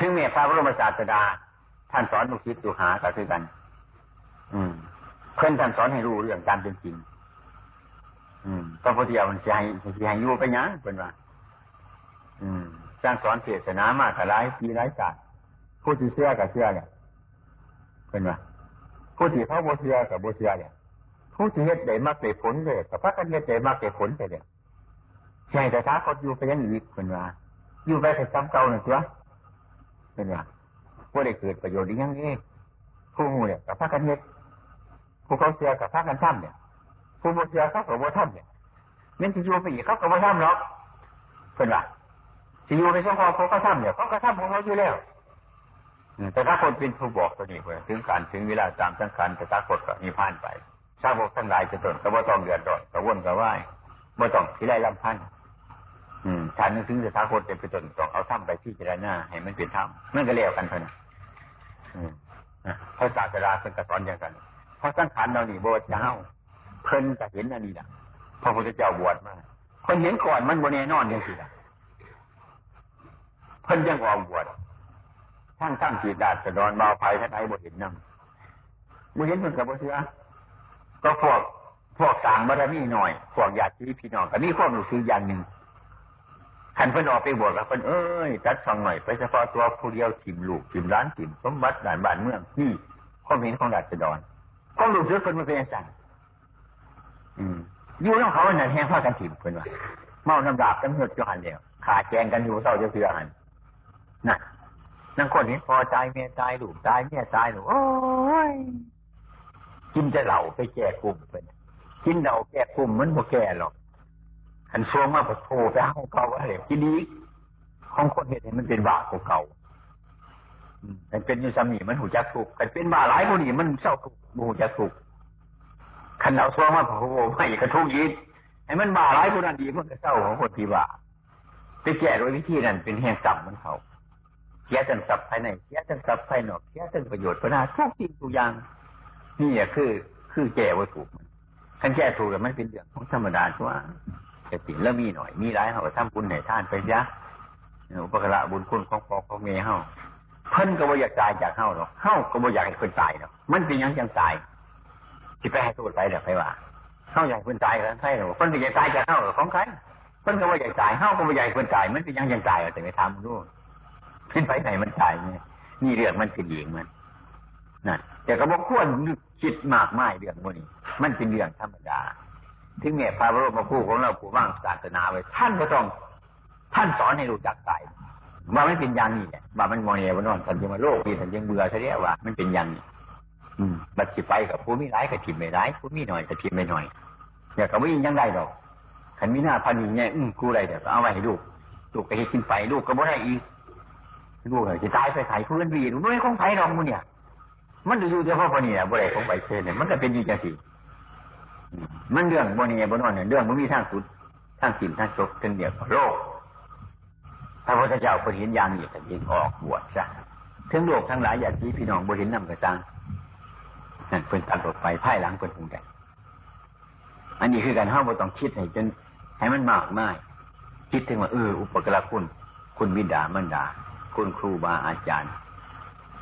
ถึงแม้พระบรมศาสดา ท่านสอนลูกศิษย์ลูกหาก็คือกัน อืม เพื่อนท่านสอนให้รู้เรื่องการเป็นจริง อืมพระพุทธเจ้ามันจะให้จะให้อยู่ไปยังเป็นว่า อืมสร้างสอนเทศนามากหลายปีหลายศาสตร์ผู้ที่เชื่อกับเชื่อเนี่ยเป็นว่าผู้ที่เขาโบเชื่อกับโบเชื่อเนี่ยผู้ที่เฮ็ดได้มากได้ผลเลยกับพระกันเฮ็ดได้มากได้ผลไปเลยใช่แต่ถ้าเขาอยู่ไปยังอีกเป็นว่าอยู่ไปแต่ซ้ำเก่าหนึ่งตัว เป็นว่าผู้ได้เกิดประโยชน์อีกอย่างนี้ผู้หูเนี่ยกับพระกันเฮ็ดผู้เขาเชื่อกับพระกันทำเนี่ยผู้โบเชื่อเขากับโบทำเนี่ยนั่นจะอยู่ไปอีกเขากับโบทำหรอกเป็นว่าที่อยู่ในช่องคอเขาก็ทำเนี่ยเขาก็ทำของเขาอยู่แล้วแต่ถ้าคนเป็นผู้บอกตัวนี้เพื่อถึงการถึงเวลาตามสังขารแต่ถ้าคนก็มีผ่านไปชาวบกทั้งหลายจะตนก็บ่ต้องเดือดร้อนกระวนกระวายบ่ต้องที่ไรลำพันอืม ถ้านึกถึงสถาคตเป็นต้นต้องเอาถ้ำไปที่เจรณาให้มันเป็นถ้ำมันก็เลี้ยวกันเท่านั้นพระศาสดาเป็นกระสอนอย่างกันเพราะสังขารเรานี่โบเจ้าเพิ่นจะเห็นอันนี้นะพระพุทธเจ้าบวชมาคนเห็นก่อนมันโบแน่นอนย่างสิละเพิ่นยังออกบวชทั้งทั้งจีดาจะดอนเบาภัยท่านไอ้บทเห็นนั่งบ่เห็นเพิ่นกับบ่เชื่อก็พวกพวกต่างบารมีหน่อย พวกญาติพี่น้องก็มีความรู้สึกอย่างหนึ่ง ขันเพิ่นออกไปบวชแล้วเพิ่นเอ้ยจัดฟังหน่อยไปเฉพาะตัวผู้เดียวถิ่มลูกถิ่มร้านถิ่มสมบัติด่านบ้านเมืองนี่ความเห็นของราษฎรก็รู้สึกคนมาเป็นสั่งอยู่น้องเขาเนี่ยแห้งผ้ากันถิ่มเพิ่นว่าเมาน้ำดาบกันหดจหันเดียวขาแกงกันอยู่เศร้าจะเสือหันน่ะนั่งคนนี้พอใจเมียตายลูกตายเมียตายหนูโอ้ยกินจะเหล่าไปแก้กลุ่มไปกินเหล่าแก้กลุ่มมันบ่แก่หรอก ขันช่วงมาพอโทไปห้องเก่าอะไรกินดีของคนเห็นมันเป็นบาปเก่ามันเป็นอยู่สามีมันหูจักถูกกันเป็นบาหลายคนนี่มันเศร้าถูกหูจักถูกขันเราช่วงมาพอโทไม่กระทุกยิดไอ้มันบาหลายคนนั้นดีมันก็เศร้าของคนที่บาไปแก้โดยวิธีนั้นเป็นแห่งสัมมันเขาเสียจังสับภายในเสียจังสับภายนอกเสียจังประโยชน์ปัญหาทุกสิ่งทุกอย่างนี่อะคือ คือแก้วัตถุมันขันแก้ถูกแต่มันเป็นเรื่องของธรรมดาชัว แต่สิ่งแล้วมีหน่อย มีร้ายเขาก็ทำบุญให้ท่านไปยะอุปการะบุญคุณของพ่อของเมย์เฮาเพิ่นก็บ่อยากตายจากเฮาหรอกเฮาก็บ่อยากให้คนตายหรอกมันเป็นยังจังตายที่ไปให้โทษไปเดี๋ยวไปว่าเฮาอยากคนตายกันใช่หรอเพิ่นก็อยากตายจากเฮาหรอของใครเพิ่นก็บ่อยากตายเฮาก็บ่อยากคนตาย มันเป็นยังจังตายแต่ไม่ทำรู้ขึ้นไปไหนมันตายเนี่ยนี่เรื่องมันเป็นเองมันนั่นแต่ก็บอกควรนึกคิดมากไม่เรื่องพวกนี้ มันเป็นเรื่องธรรมดา ถึงแม้พระบรมครูของเราผู้ว่างศาสนาไว้ท่านก็ต้อง ท่านสอนให้รู้จักตายว่าไม่เป็นอย่างนี้ว่ามันโมเนวันนอนท่านยังมาโลกนี่ท่านยังเบื่อเสียว่า มันเป็นอย่างนี้บัดสิไปกับผู้มีร้ายกับทิมไม่ร้ายผู้มีหน่อยกับทิมไม่หน่อยอย่ากับไม่ยิงยังได้ดอกขันมีหน้าพันนี้เนี่ยอืมกูอะไรเดี๋ยวเอาไว้ให้ลูกลูกไปให้กินไปลูกก็บ่ได้อีกลูกจะตายไปไถ่เพื่อนวีหนูไม่คงไถ่รองมึงเนี่ย มันอยู่เฉพาะคนนี้นะบ่ได้ของไปเช่นเนี่ยมันก็เป็นอยู่จังสิ มันเรื่องบนนี้บนนั้นเนี่ยเรื่องมันมีทางสุดทางสิ่งทางจบเป็นเดียวกับโลกพระพุทธเจ้าคนเห็นยางนี่แต่ยิงออกบวชซะถึงโลกทั้งหลายอย่าชี้พี่น้องบนเห็นนำกระจังนั่นเป็นตัดออกไปพ่ายหลังเป็นภูมิใจอันนี้คือการห้ามบ่ต้องคิดให้จนให้มันมากมายคิดถึงว่าเอออุปกรณ์คุณ คุณบิดามันดา คุณครูบาอาจารย์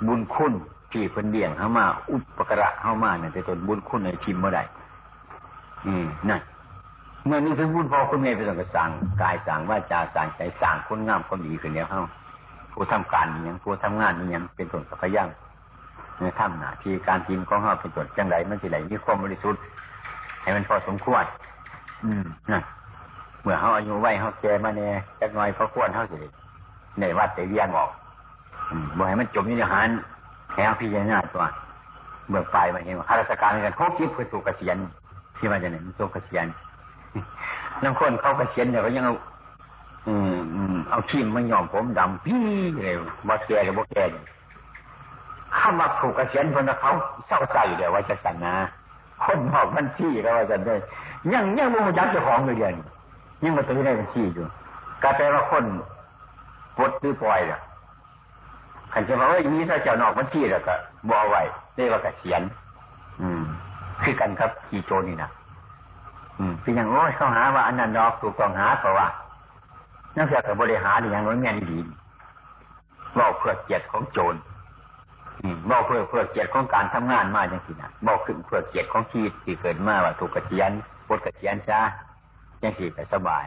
บุญคุณที่เพิ่นเลี้ยงเข้ามา อุปกระเข้ามาเนี่ยแต่ตนบุญคุณในทิมเมื่อใด อืมนั่นเมื่อนี้ถึงบุญพอคุณแม่ไปต้องกระสั่งกายสั่งว่าจาสั่งใจสั่งคนงามคนดีขึ้นแล้วเฮาผู้ทำการอย่างผู้ทำงานอย่างเป็นต้นสัพยังเนี่ยทำหนาที่การทีมของเฮาเป็นต้นจังไรมันสิไหลมีความบริสุทธิ์ให้มันพอสมควรอืมนั่นเมื่อเขาอายุไว้เขาแก่มาเนี่ยจักน่อยเขาควรเขาสิในวัดแต่เรียนออกบ่ให้มันจมอยู่ในหันแค่พิจารณาตัวเมื่อไปมาเห็นว่าข้าราชการกันครบคิดเพื่อถูกเกษียณ ที่มาจากไหนมันถูกเกษียณน้ำคนเขาเกษียณเนี่ยก็ยังเอาอืมอืมเอาขี้มันยอมผมดำพี่เลยบ่แก่หรือบ่แก่ข้ามาถูกเกษียณคนเขาเศร้าใจเดี๋ยวว่าจะสั่นนะคนบอกบัญชีก็ว่าจะได้ยังยังมุ่งยักเจ้าของเลยเดียนยังมาตื้อได้บัญชีอยู่กลายเป็นว่าคนปดหรือปล่อยเนี่ยขันจะบอกว่าอย่างนี้ถ้าเจ้านอกบัญชีแล้วก็บอไว้เรียกว่าเกษียณ คือกันครับขี่โจนี่นะอืมเป็นอย่างโอ้ยเขาหาว่าอันนั้นดอกถูกต้องหาเพราะว่านั่นเสียกับบริหารอย่างน้อยแม่นดีบอกเพื่อเกียรติของโจรบอกเพื่อเพื่อเกียรติของการทำงานมาอย่างสินะบอกขึ้นเพื่อเกียรติของชีวิตที่เกิดมาว่าถูกกระเจียนปวดกระเจียนช้าอย่างสี่ก็สบาย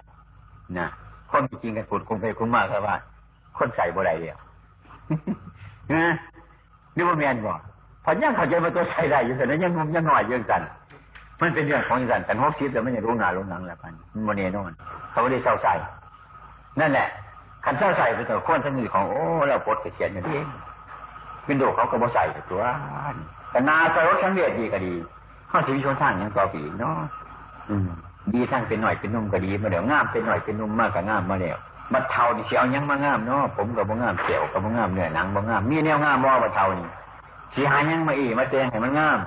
นะคนจริงกันปวดคงไปคงมากครับว่า คนใส่บ่ได้เดียวนะนี่ว่าแมนบ่ พอยังเข้าใจมาตัวใส่ได้อยู่แต่นั้นยังยังหน่อยยังกันมันเป็นเรื่องของกันแต่หกสิบแต่ไม่รู้หนารู้หนังแล้วกันมันโมเนนอนเขาไม่ได้เศร้าใจนั่นแหละคันเศร้าใจเป็นตัวคนสนิทของโอ้เราปดเขียนอย่างนี้เป็นดูเขาก็บ่ใส่ตัวแต่นาสรสทั้งเวียดดีก็ดีข้าชีวิตชนทางยังต่อปีเนาะดีทั้งเป็นหน่อยเป็นนุ่มก็ดีมาเดี๋ยวงามเป็นหน่อยเป็นนุ่มมากก็งามมาแล้วบัดเทาดิเชียวยังมางามเนาะผมกับบ่งามเสียวกับบ่งามเนื้อหนังบ่งามมีแนวงามบ่บัดเทานี่ สีหายังมาอีมาเตงให้มันงาม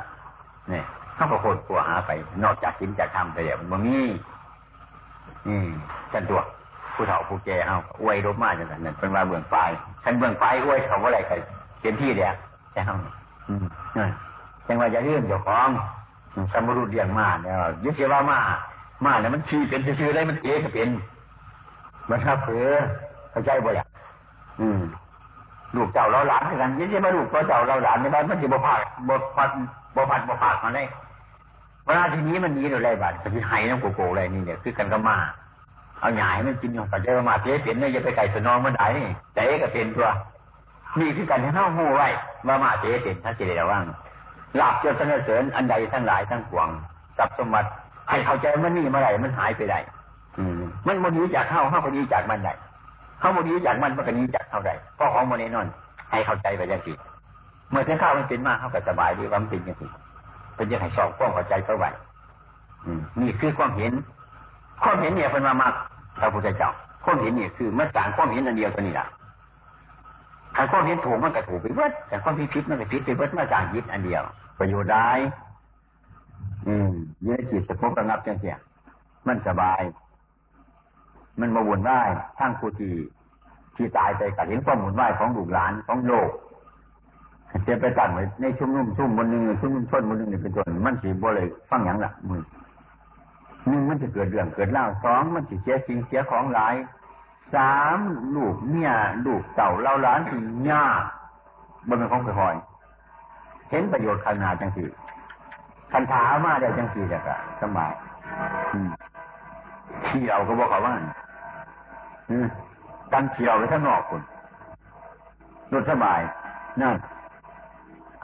เนี่ยเขาก็โคตรกลัวหาไป นอกจากกินจากทำไปเดี๋ยวมันมีอืมกันตัว ผู้เฒ่าผู้แก่เอาอวยรบมากจังนั้นเป็นว่าเบื้องปลายฉันเบื้องปลายอวยเขาว่าอะไรกันเต็มที่เดียวแต่เอาอืมจังว่าจะเรื่องเจ้าของสมรุษเรียงมาเนี่ยยึดเสียว่ามามาเนี่ยมันชีเป็นชื่อได้มันเอกเป็นมันถ้าเผือเข้าใจบ่อยอะอืม ลูกเจ้าเราหลานกันยึดเสียมาลูกเจ้าเราหลานในบ้านมันจะบ่ผัดบ่ผัดบ่ผัดบ่ผัดมาได้เวลาทีนี้มันนี้เราไรบาดที่ไห้น้ำโกโก้อะไรนี่เนี่ยคือกันก็มาเอาหยายมันกินอย่างปัจจัยมาเจ๊เปลี่ยนเนี่ยจะไปไก่สนองมันได้นี่แต่เอก็เป็นตัวมีคือกันให้เข้าหูไว้ว่ามาเจ๊เป็นถ้าเจ๊ได้ว่างหลับจนสนเสริญอันใดทั้งหลายทั้งปวงกับสมบัติให้เข้าใจมันนี่เมื่อไหร่มันหายไปได้มันมันนี้จากเข้าเข้าพอดีจากมันได้ เขาพอดีจากมันมันก็นี้จากเข้าได้ก็ของโมนแน่นอนให้เข้าใจไปยังสิเมื่อเส้นข้าวมันเป็นมากเขากับสบายดีความจริงยังสิเป็นยังไงสอบความเข้าใจเท่าไหร่นี่คือความเห็น ความเห็นเนี่ยเป็นมามากพระพุทธเจ้าความเห็นเนี่ยคือเมื่อสารความเห็นอันเดียวตัวนี้แหละถ้าความเห็นถูกมันก็ถูกไปเบิดแต่ความผิดผิดมันก็ผิดไปเบิดมาจากยึดอันเดียว ประโยชน์ได้อืมเยอะจิตสะพกระงับจังเสียมันสบาย มันมาวนไหวทั้งผู้ที่ที่ตายไปกับเห็นความหมุนไหวของลูกหลานของโลกจะไปตั้งไว้ในชุมนุ่มชุ่มบนหนึ่งชุ่มนุ่มชนบนหนึ่งเป็นต้นมันสีบ่เลยฟังอย่างละมือหนึ่งมันจะเกิดเรื่องเกิดเล่าสองมันจะเสียสิ่งเสียของหลายสามลูกเนี่ยลูกเต่าเล่าล้านสี่ยากบนเป็นของคอย เห็นประโยชน์ขนาดจังสี่คันถามาได้จังสี่จะกะสบายที่เราก็บอกเขาว่า การเที่ยวไปข้างนอกคนรถสบายนั่น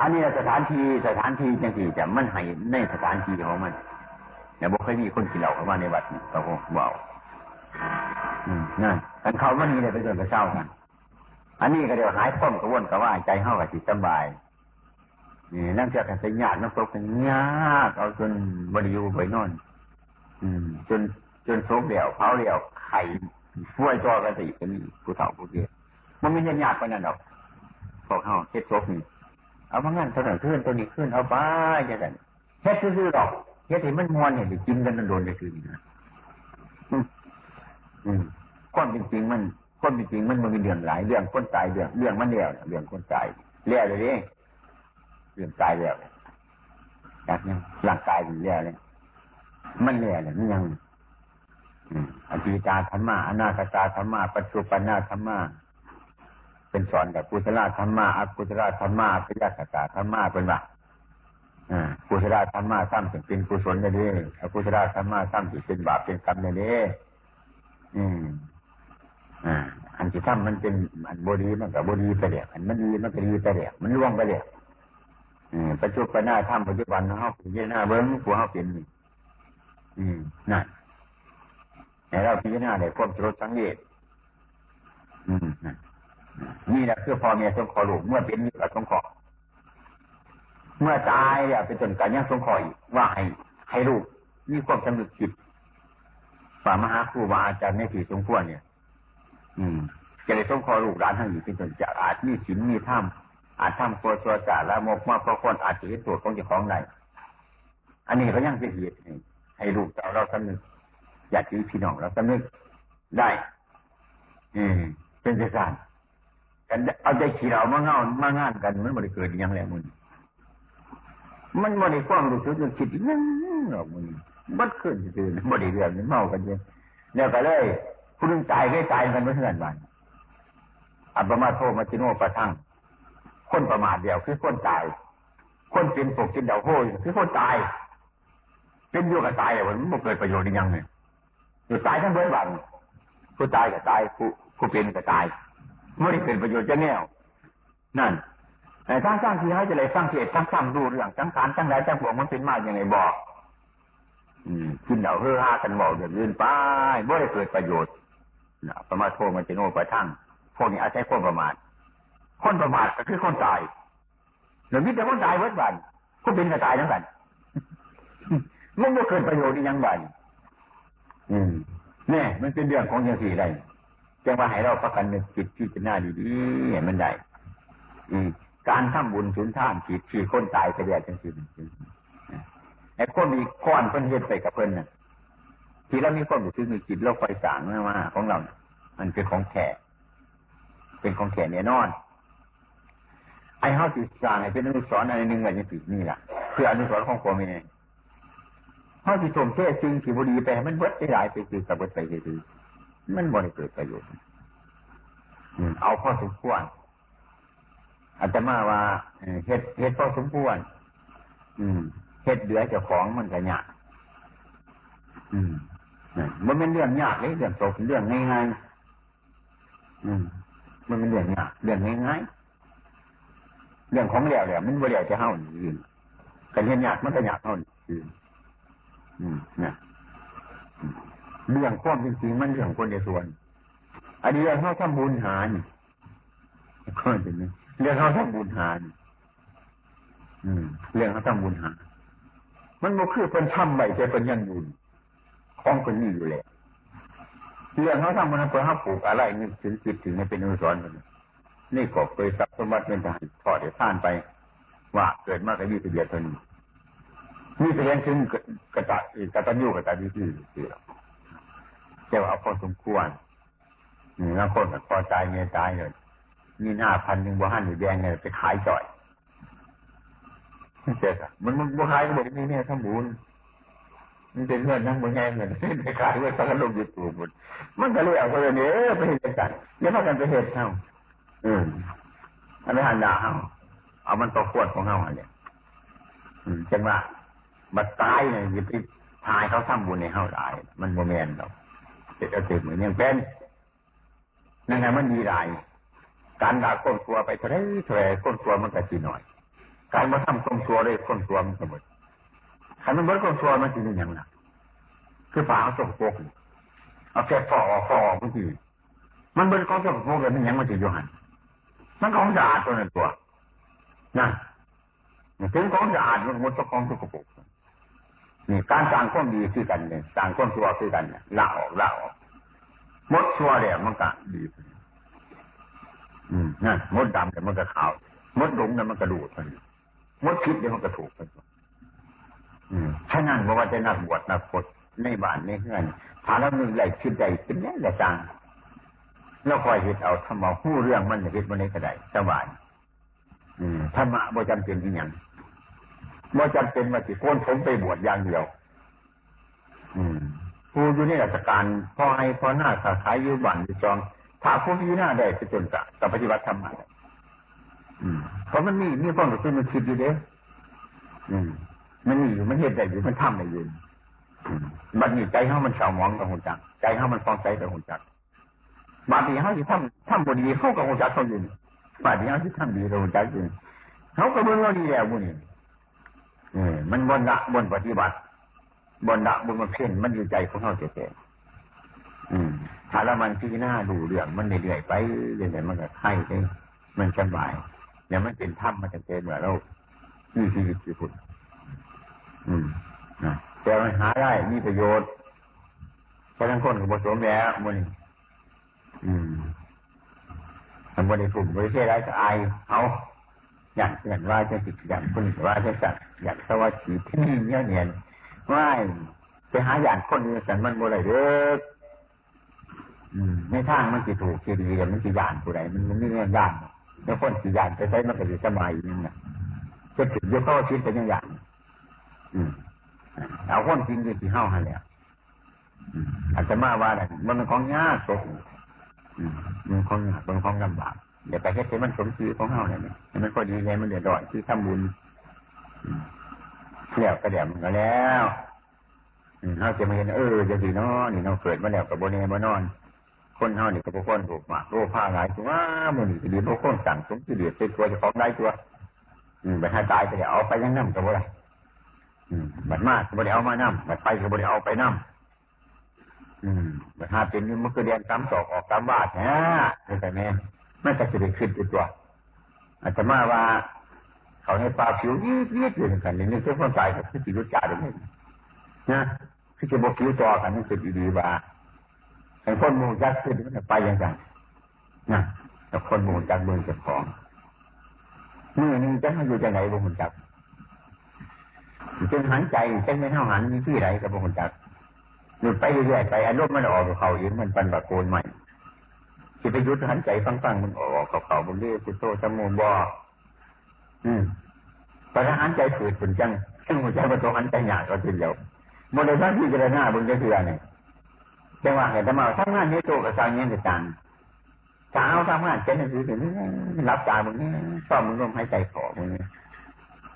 อันนี้สถานที่สถานที่จังสี่จะมันให้ในสถานที่ของมันเนี่ยบอกเคยมีคนกินเหล้าเข้ามาในวัดนี่เราก็บอกอืมนั่นกันเขาวันนี้เลยไปเดินไปเศร้ากันอันนี้ก็เดี๋ยวหายพ้นกระวนกระว่าใจเข้ากับจิตสบายนี่นั่งเจอกันเป็นญาติน้ำตกเป็นญาติเอาจนบริยูไปนอน อืม จนจนโซกเดี่ยวเผาเดี่ยวไข่ ฟ้วยจอกันติเป็นผู้เฒ่าผู้เดียมันไม่ญาติไปนั่นหรอกพวกเขาเฮ็ดโซกนี่เอามางั้นตัวหนึ่งขึ้นตัวนี้ขึ้นเอาไปอย่างนั้นเฮ็ดซื่อๆหรอกเฮ็ดให้มันมวนเห็นกินกันโดนๆไปคือนะอืมความจริงๆมันความจริงมันมันมีเรื่องหลายเรื่องคนตายเรื่องเรื่องมันเดียวเรื่องคนตายเลี้ยเลยดิเรื่องตายแล้วจากนี้ร่างกายมันเลี้ยเลยมันเลี้ยเลยมันยัง อธิตาธรรมะอนาคตาธรรมะปัจจุบันาธรรมะเป็นสอนกับกุศลธรรมะอกุศลธรรมะอภิญญาสตาธรรมะเป็นว่ากุศลธรรมะสร้างเป็นกุศลเลยดิอกุศลธรรมะสร้างเป็นบาปเป็นกรรมเลยดิอืมอ่าอันที่ทำมันเป็นอันบดีมันกับบดีไปเดียอันมันดีมันก็ดีไปเดียมันล่วงไปเดียอืมปัจจุบันหน้าทำปัจจุบันเขาเป็นหน้าเบิ้งผัวเขาเป็นนี่อืมนั่น ในเราพิจารณาได้ความสลดสังเกตอืมนี่แหละคือพ่อเมียสงขอลูกเมื่อเป็นอยู่กับสงขอเมื่อตายเนี่ยเป็นต้นการยังสงขออีกว่าให้ให้ลูกมีความสำนึกจิตฝ่ามหาครูบาอาจารย์ในที่สมควรเนี่ย อืมจะได้สงขอลูกหลานทั้งอยู่เป็นต้นจะอาจมีศีลมีธรรมอาจทำโกชัวจ่าและมกมาเพราะคนอาจจะเห็นตัวของเจ้าของใดอันนี้ก็ยังเป็นเหตุให้ลูกเจ้าเราสำนึก อยากที่พี่น้องเราสำนึกได้ อืมเป็นเจ้ารกันเอาใจขี่เรามาเงามางานกันมันบริเกิดยังแล้วมึงมันบริความรู้สึกคิดนั่นหรอกมึงบัดขึ้นตื่นบริเรื่องเมากันเยอะเนี่ยก็เลยคุณตายก็ตายกันเมื่อเดือนวันอัปมาโทมาจิโนประทังคนประมาทเดียวคือคนตาย คนเป็นปกกินเดาโหยคือคนตาย เป็นอยู่กับตายมันไม่เกิดประโยชน์ยังไงอยู่ตายทั้งเบิดวันผู้ตายกับตายผู้ผู้เป็นกับตายไม่ได้เป็นประโยชน์จะแน่วนั่นแต่ทั้งสร้างที่ให้จะเลยสร้างเกิดทั้งซ้ำดูเรื่องทั้งการทั้งหลายทั้งปวงมันเป็นมาอย่างไรบอกกินเดาเฮือฮากันบอกเดือดรื่นไปไม่ได้เกิดประโยชน์นะประมาทโทมันจะโน่ประทังพวกนี้อาศัยคนประมาทคนประมาทก็คือคนตายหรือมิแต่คนตายเวิร์ดบันก็เป็นกระตายทั้งกันมันก็เกิดประโยชน์อีกยังบัน อืมเนี่ยมันเป็นเรื่องของยังสี่ได้จังว่าให้เราประกันนึกจิตที่จะหน้าดีๆเนี่ยมันได้อืมการทำบุญสุนท่านจิตที่คนตายไปเดียจังสี่ไอ้คนมีก้อนเพิ่นเฮ็ดไปกับเพิ่นน่ะ ที่เรามีความรู้สึกมีจิตเราคอยสางมาของเรามันเป็นของแขกเป็นของแขกเนี่ยนอนไอ้เฮาสิสร้างให้เป็นอนุสรณ์อะไรหนึ่งอะไรอย่างนี้นี่แหละคืออนุสรณ์ของความมีเอง เฮาสิสมเทสิ่งที่บุรีไปมันเบิดไปหลายไปคือกับเบิดไปคือมันบ่ได้เกิดประโยชน์เอาพอสมควรอาตมาว่าเฮ็ดเฮ็ดพอสมควรอืมเฮ็ดเหลือเจ้าของมันก็ยากอืมมันเป็นเรื่องยากเลยเรื่องตเป็นเรื่องง่ายๆอืมมันเป็นเรื่องยากเรื่องง่ายๆเรื่องของแล้วแล้วมันบ่แล้วจะเฮาอื่นกันเรียนยากมันก็ยากเฮาอื่น เนี่ยเรื่องความจริงๆมันเรื่องคนเดียวส่วนอันนี้เรื่องเขาทำบุญหานี่ก็เป็นเรื่องเขาทำบุญหานี่เรื่องเขาทำบุญหา มันบ่คือเป็นทำไปแต่เป็นยังบุญของคนนี้อยู่แล้วเรื่องเขาทำมันเพื่อเขาปลูกอะไรนี่ถึงจิตถึงไม่เป็นอุสรกันนี่ก็เคยสับสมบัติเป็นทหารทอดเดี๋ยวท่านไป ว่าเกิดมากกว่ายี่สิบเดือนเท่านี้ นี่จะเรียนถึงกระตักระตันยูกระตันยูที่ที่เจ้าเอาพอสมควรนี่แล้วคนพอตายเมียตายเลยมีหน้าพันหนึ่งบัวหันหรือแดงเนี่ยไปขายจ่อยเจ๊มันมันบัวขายก็บอกนี่เนี่ยทำบุญมันเป็นเงินนั่งบนแง่เงินไปขายไว้สักลงยูทูบมันก็เลยเอาไปเนี่ยไปเห็นกันเดี๋ยวมากันไปเหตุเท่าอืมอันนี้หันดาเฮาเอามันตัวขวดของเฮาเนี้ยอืมจังว่า บัดตายเนี่ยยิบทายเขาทำบุญในเฮาหลาย มันโมเมนต์เราเจ็ดเจ็ดเหมือนยังเป็นนั่นไงมันมีหลายการด่าคนตัวไปเท่าไรเท่าไรคนตัวมันก็จีหน่อย การมาทำคนตัวเลยคนตัวมันก็หมดขันมันบิดคนตัวมันจีนี่ยังไงคือฝาเขาส่งโปกเอาแค่ฟอฟอมันจีมันเบิดของส่งโปกเลยมันยังมันจีอยู่หันมันของสะอาดตัวนั้นตัวนั่นถึงของสะอาดมันหมดของสกปรก นี่การสร้างความดีคือกันเนี่ยสร้างความชั่วคือกันเนี่ยละออกละออกมดชั่วเนี่ยมันก็ดี อืมนั่นมดดำแต่ยมันก็ขาวมดหลงเนี่ยมันกระดูดไปมดคิดเนี่ยมันก็ถูกไปอืมฉะนั้นบอกว่าจะนักบวชนักพจในบ้านในเฮือนถ้าเราหนึ่งใหญ่คิดใหญ่เป็นแน่ละจังแล้วคอยเห็ดเอาทำเอาผู้เรื่องมันเห็ดมันในกระได้สบายอืมธรรมะบ่จำเป็นที่ยัง บ่จำเป็นมาสิโกนผมไปบวชอย่างเดียว อืมผู้อยู่ในราชการพอให้พอหน้าขาขายอยู่บ้านอยู่จองถ้าผู้อยู่หน้าได้ไปจนกะกับปฏิบัติธรรมะเพราะมันมีมีความรู้สึกมันคิดอยู่เด้อืม มันมีอยู่มันเห็นได้อยู่มันทำได้อยู่บัดนี้ใจเขามันเฉาหมองกับหุ่นจักใจเขามันฟองใจกับหุ่นจักบางทีเขาที่ทำทำบุญดีเขากับหุ่นจักเขาอยู่บางทีเขาที่ทำดีกับหุ่นจักอยู่เขาก็เบิ่งเราดีแล้วบุญนี่ มันบนละบนปฏิบัติบนละบนมันเพ่นมันอยู่ใจของเขาเจ๋ๆอืมถ้าละมันที่หน้าดูเรื่องมันเรื่อยๆไปเรื่อยๆมันก็ไข่ได้มันสบายเนี่ยมันเป็นถ้ำมันจะเป็นเหมือนเรามีชีวิตที่คุณอืมนะแต่มันหาได้มีประโยชน์เพราะทั้งคนของผสมแล้วมันอืมทำบริสุทธิ์บริเทศไรก็อายเอา อยากอยากว่าจะติดอย่ากคุณว่าจะจัดอย่ากสวัสดีที่นี่เนี่ยเนียนว่าไปหาอย่างคนนี้สันมันโมไรเด้ออืมในทางมันจะถูกจะดีแต่มันจะยานผู้ใดมันมันไม่เงื่อนยานแล้วคนสียานไปใช้มันก็จะสบายอย่างจะถึงยกเข้าชิดเป็นอย่างอืมเอาคนจริงคือที่เฮ้าหันแล้วอาจจะมาว่าอะไรมันเป็นของยากศพมันของหนักมันของลำบาก เดี๋ยวไปเฮ็ดให้มันสมชื่อของเฮาเนี่ยมันก็ดีไงมันเดือดร้อนที่ทำบุญเที่ยวกระเดี่ยมก็แล้วเฮาจะมาเห็นเออจะดีเนาะนี่เราเกิดมาแล้วกับโบเน่บ่นอน คนเฮานี่กับพวกคนถูกมากโลภะหลายตัวมันนี่ดีพวกคนสั่งสมที่เดือดเป็นตัวจะของได้ตัว อืมไปให้ตายไปเอาไปยังน้ำกับบ่ได้อืมบัดมากก็บ่ได้เอามาน้ำบัดไปก็บ่ได้เอาไปน้ำอืมบัดหาเป็นมันก็เรียนตามสอกออกตามบาดฮะเข้าใจไหม มันก็จะได้ขึ้นตัวอาจจะมาว่าเขาให้ปลาผิวยืดยืดอยู่กันนี่นี่คือคนตายกับที่รู้จักได้ไหมนะที่จะบอกผิวจอกันนั่นคือดีๆว่าไอ้คนมูจักขึ้นมันไปยังไงนะแต่คนมูจักเมืองเจ้าของมือนึงจะมาอยู่จะไหนบุญจักจึงหันใจจึงไม่เท่าหันมีที่ไหนกับบุญจักหยุดไปเรื่อยๆไปอารมณ์มันออกเขาเองมันปันบะโกนใหม่ ที่ไปยุดหันใจฟังๆมันออกกับเขาบนเรื่อยพุทโธจมูกบ่อืมพอหันใจฝืดฝืนจังซึ่งหัวใจประตูหันใจหยาดก็ทีเดียวโมเดลท่านที่เจริญหน้าบนเรือเนี่ยจังหวะเห็นธรรมะทั้งงานนี้โตกับสร้างเงี้ยจะจังเช้าทำงานเจ็ดนาทีถึงรับตามึงนี่ชอบมึงลมหายใจขอมึงนี่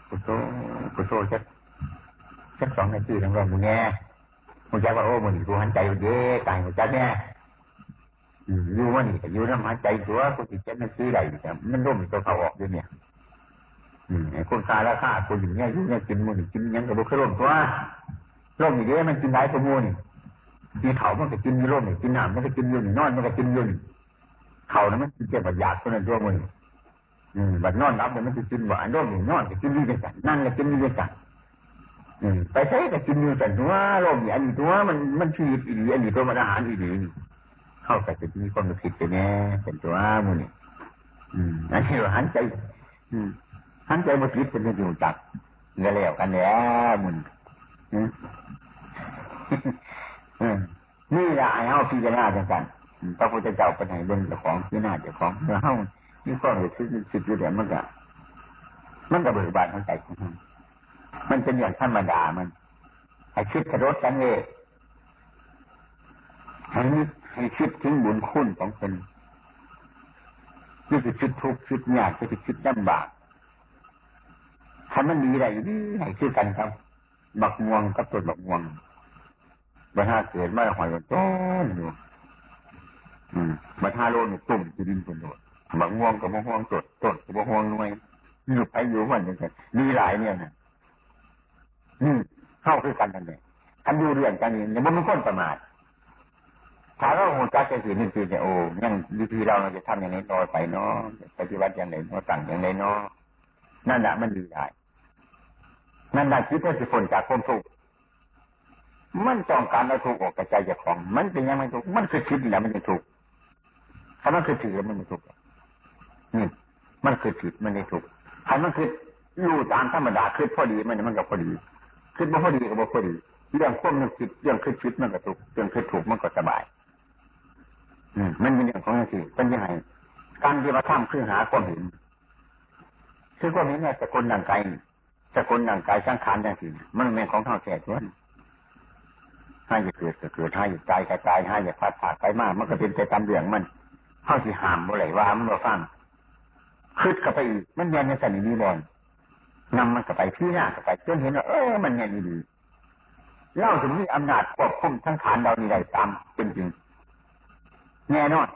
กุโตกุโตชักชักสองนาทีทั้งรอบมึงแง่มึงจะว่าโอ้มึงกูหันใจเย้ตายมึงจะแน่ อยู่ว่านี่อยู่น้ำหายใจตัวกูติดเจ็ดนาทีไรแต่มันร่มตัวเขาออกด้วยเนี่ยคนตายแล้วฆ่าคนอย่างเงี้ยอยู่เนี่ยกินมึงกินยังกับบุคคลร่มตัวร่มอย่างเงี้ยมันกินได้ตัวมูนี่กินเขามันก็กินร่มนี่กินน้ำมันก็กินยุ่นนอนมันก็กินยุ่นเขานั้นมันกินเจ็บบัดยากคนนั้นตัวมึงอืมบัดนอนรับเนี่ยมันจะกินหวานนอนนอนจะกินนี่กันนั่งก็กินนี่กันไปใช้ก็กินนี่กันตัวลมอันนี้ตัวมันมันชีวิตอีดีอันนี้ตัวมันอาหารอีดี เข้าไปจะมีความรู้สึกไปแน่เป็นตัวมึงนี่อืมอันนี้เราหันใจ อืมหันใจมาคิดเป็นเรื่องอยู่จักเงี้ยแล้วกันแล้วมึงนี่แหละไอ้เอาพิจารณาจังกันพระพุทธเจ้าเป็นไหนเบิ่งเจ้าของที่หน้าเจ้าของเมื่อเฮามีความรู้สึกสึกอยู่เดี๋ยวมันก็มันก็เบิกบานของใจของมันมันเป็นอย่างธรรมดามันให้คิดกระโดดกันเลยให้ ให้คิดถึงบุญคุณของคนนี่คือคิดทุกข์คิดยากคือคิดลำบากถ้ามันมีอะไรนี่ให้คิดกันครับบักม่วงกับต้นบักม่วงบัดห้าเกิดมาหอยต้นอยู่อืมบัดห้าโลนตุ่มจะดินคนโดดบักม่วงกับมะม่วงสดต้นกับมะม่วงน่วยอยู่ไปอยู่วันยังไงมีหลายเนี่ยนะอืมเข้าคือกันนั่นเองอันดูเรื่องกันนี่ยังมันคนประมาท ถ้าเราหัวใจจะสีนี่คือเนี่ยโอ้ยังวิธีเราเราจะทำอย่างไรน้อยไปเนาะปฏิบัติอย่างไรเนาะสั่งอย่างไรเนาะนั่นแหละมันดีได้นั่นแหละคิดว่าจะพ้นจากความทุกข์มันต้องการเอาทุกข์ออกกระจายจากของ มันเป็นยังไงทุกข์มันคือคิดแล้วมันจะทุกข์ถ้ามันคือถือมันไม่ทุกข์นี่มันคือผิดมันไม่ทุกข์ถ้ามันคือรู้ตามธรรมดาคือพอดีมันมันก็พอดี คือบ่พอดีก็บ่พอดี เรื่องควบมันคิดเรื่องคือคิดมันก็ทุกข์เรื่องคือถูกมันก็สบาย มมันเป็นเรื่องของสิ่เป็นยังไงการที่มาทำคือหาความเห็นคือความเห็นเนี่ยสกุลดังไกลสกุลดังไกลสังขารดังสิมันเป็นของเท่าแก่ทวนให้จะเกิดก็เกิดให้จะตายก็ตายให้จะพัดผ่าไปมาก มันก็เป็นไปตามเรื่องมันเท่าที่หามบ่ไหลว่ามันมาฟังคืดกับไปอีกมันยันในสันนิบอนนำมันกับไปพี่หน้ากับไปจนเห็นว่าเออมันยันดีเล่าถึงมีอำนาจควบคุมทั้งฐานเรานี่ได้ตามเป็นจริง แน่นอน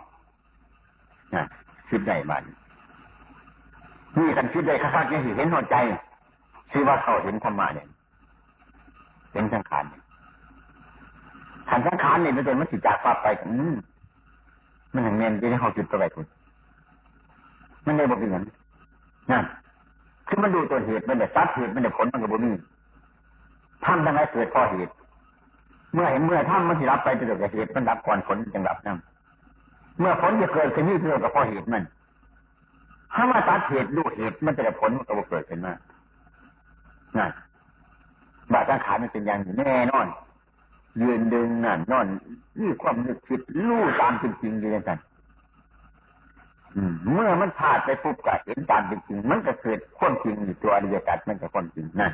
นะคิดได้มันนี่กันคิดได้คักๆยังเห็นหัวใจชื่อว่าเขาเห็นธรรมะเนี่ยเห็นสังขารเนี่ยขันสังขารเนี่ยมันเป็นมันสิจากฟ้าไปอืมมันอย่างเงี้ยที่เขาจุดตัวไปคุณมันได้บอกอย่างนั้นนั่นคือมันดูตัวเหตุมันเด็ดตัดเหตุมันเด็ดผลมันกับบุมีทำทั้งไรเกิดข้อเหตุ เมื่อเห็นเมื่อทำมันสิรับไปเป็นตัวเหตุมันรับก่อนผลจึงรับนั่น เมื่อผลจะเกิดขึ้นนี่คือกับข้อเหตุมันถ้ามาตัดเหตุดูเหตุมันจะได้ผลมันก็เกิดขึ้นมานั่นบาดสังขารมันเป็นอย่างแน่นอนยืนดึงนั่นนอนนี่ความนึกคิดรู้ตามจริงๆอยู่ในกันเมื่อมันผ่านไปปุ๊บก็เห็นตามจริงๆมันก็เกิดความจริงอยู่ตัวอริยสัจมันก็ความจริงนั่น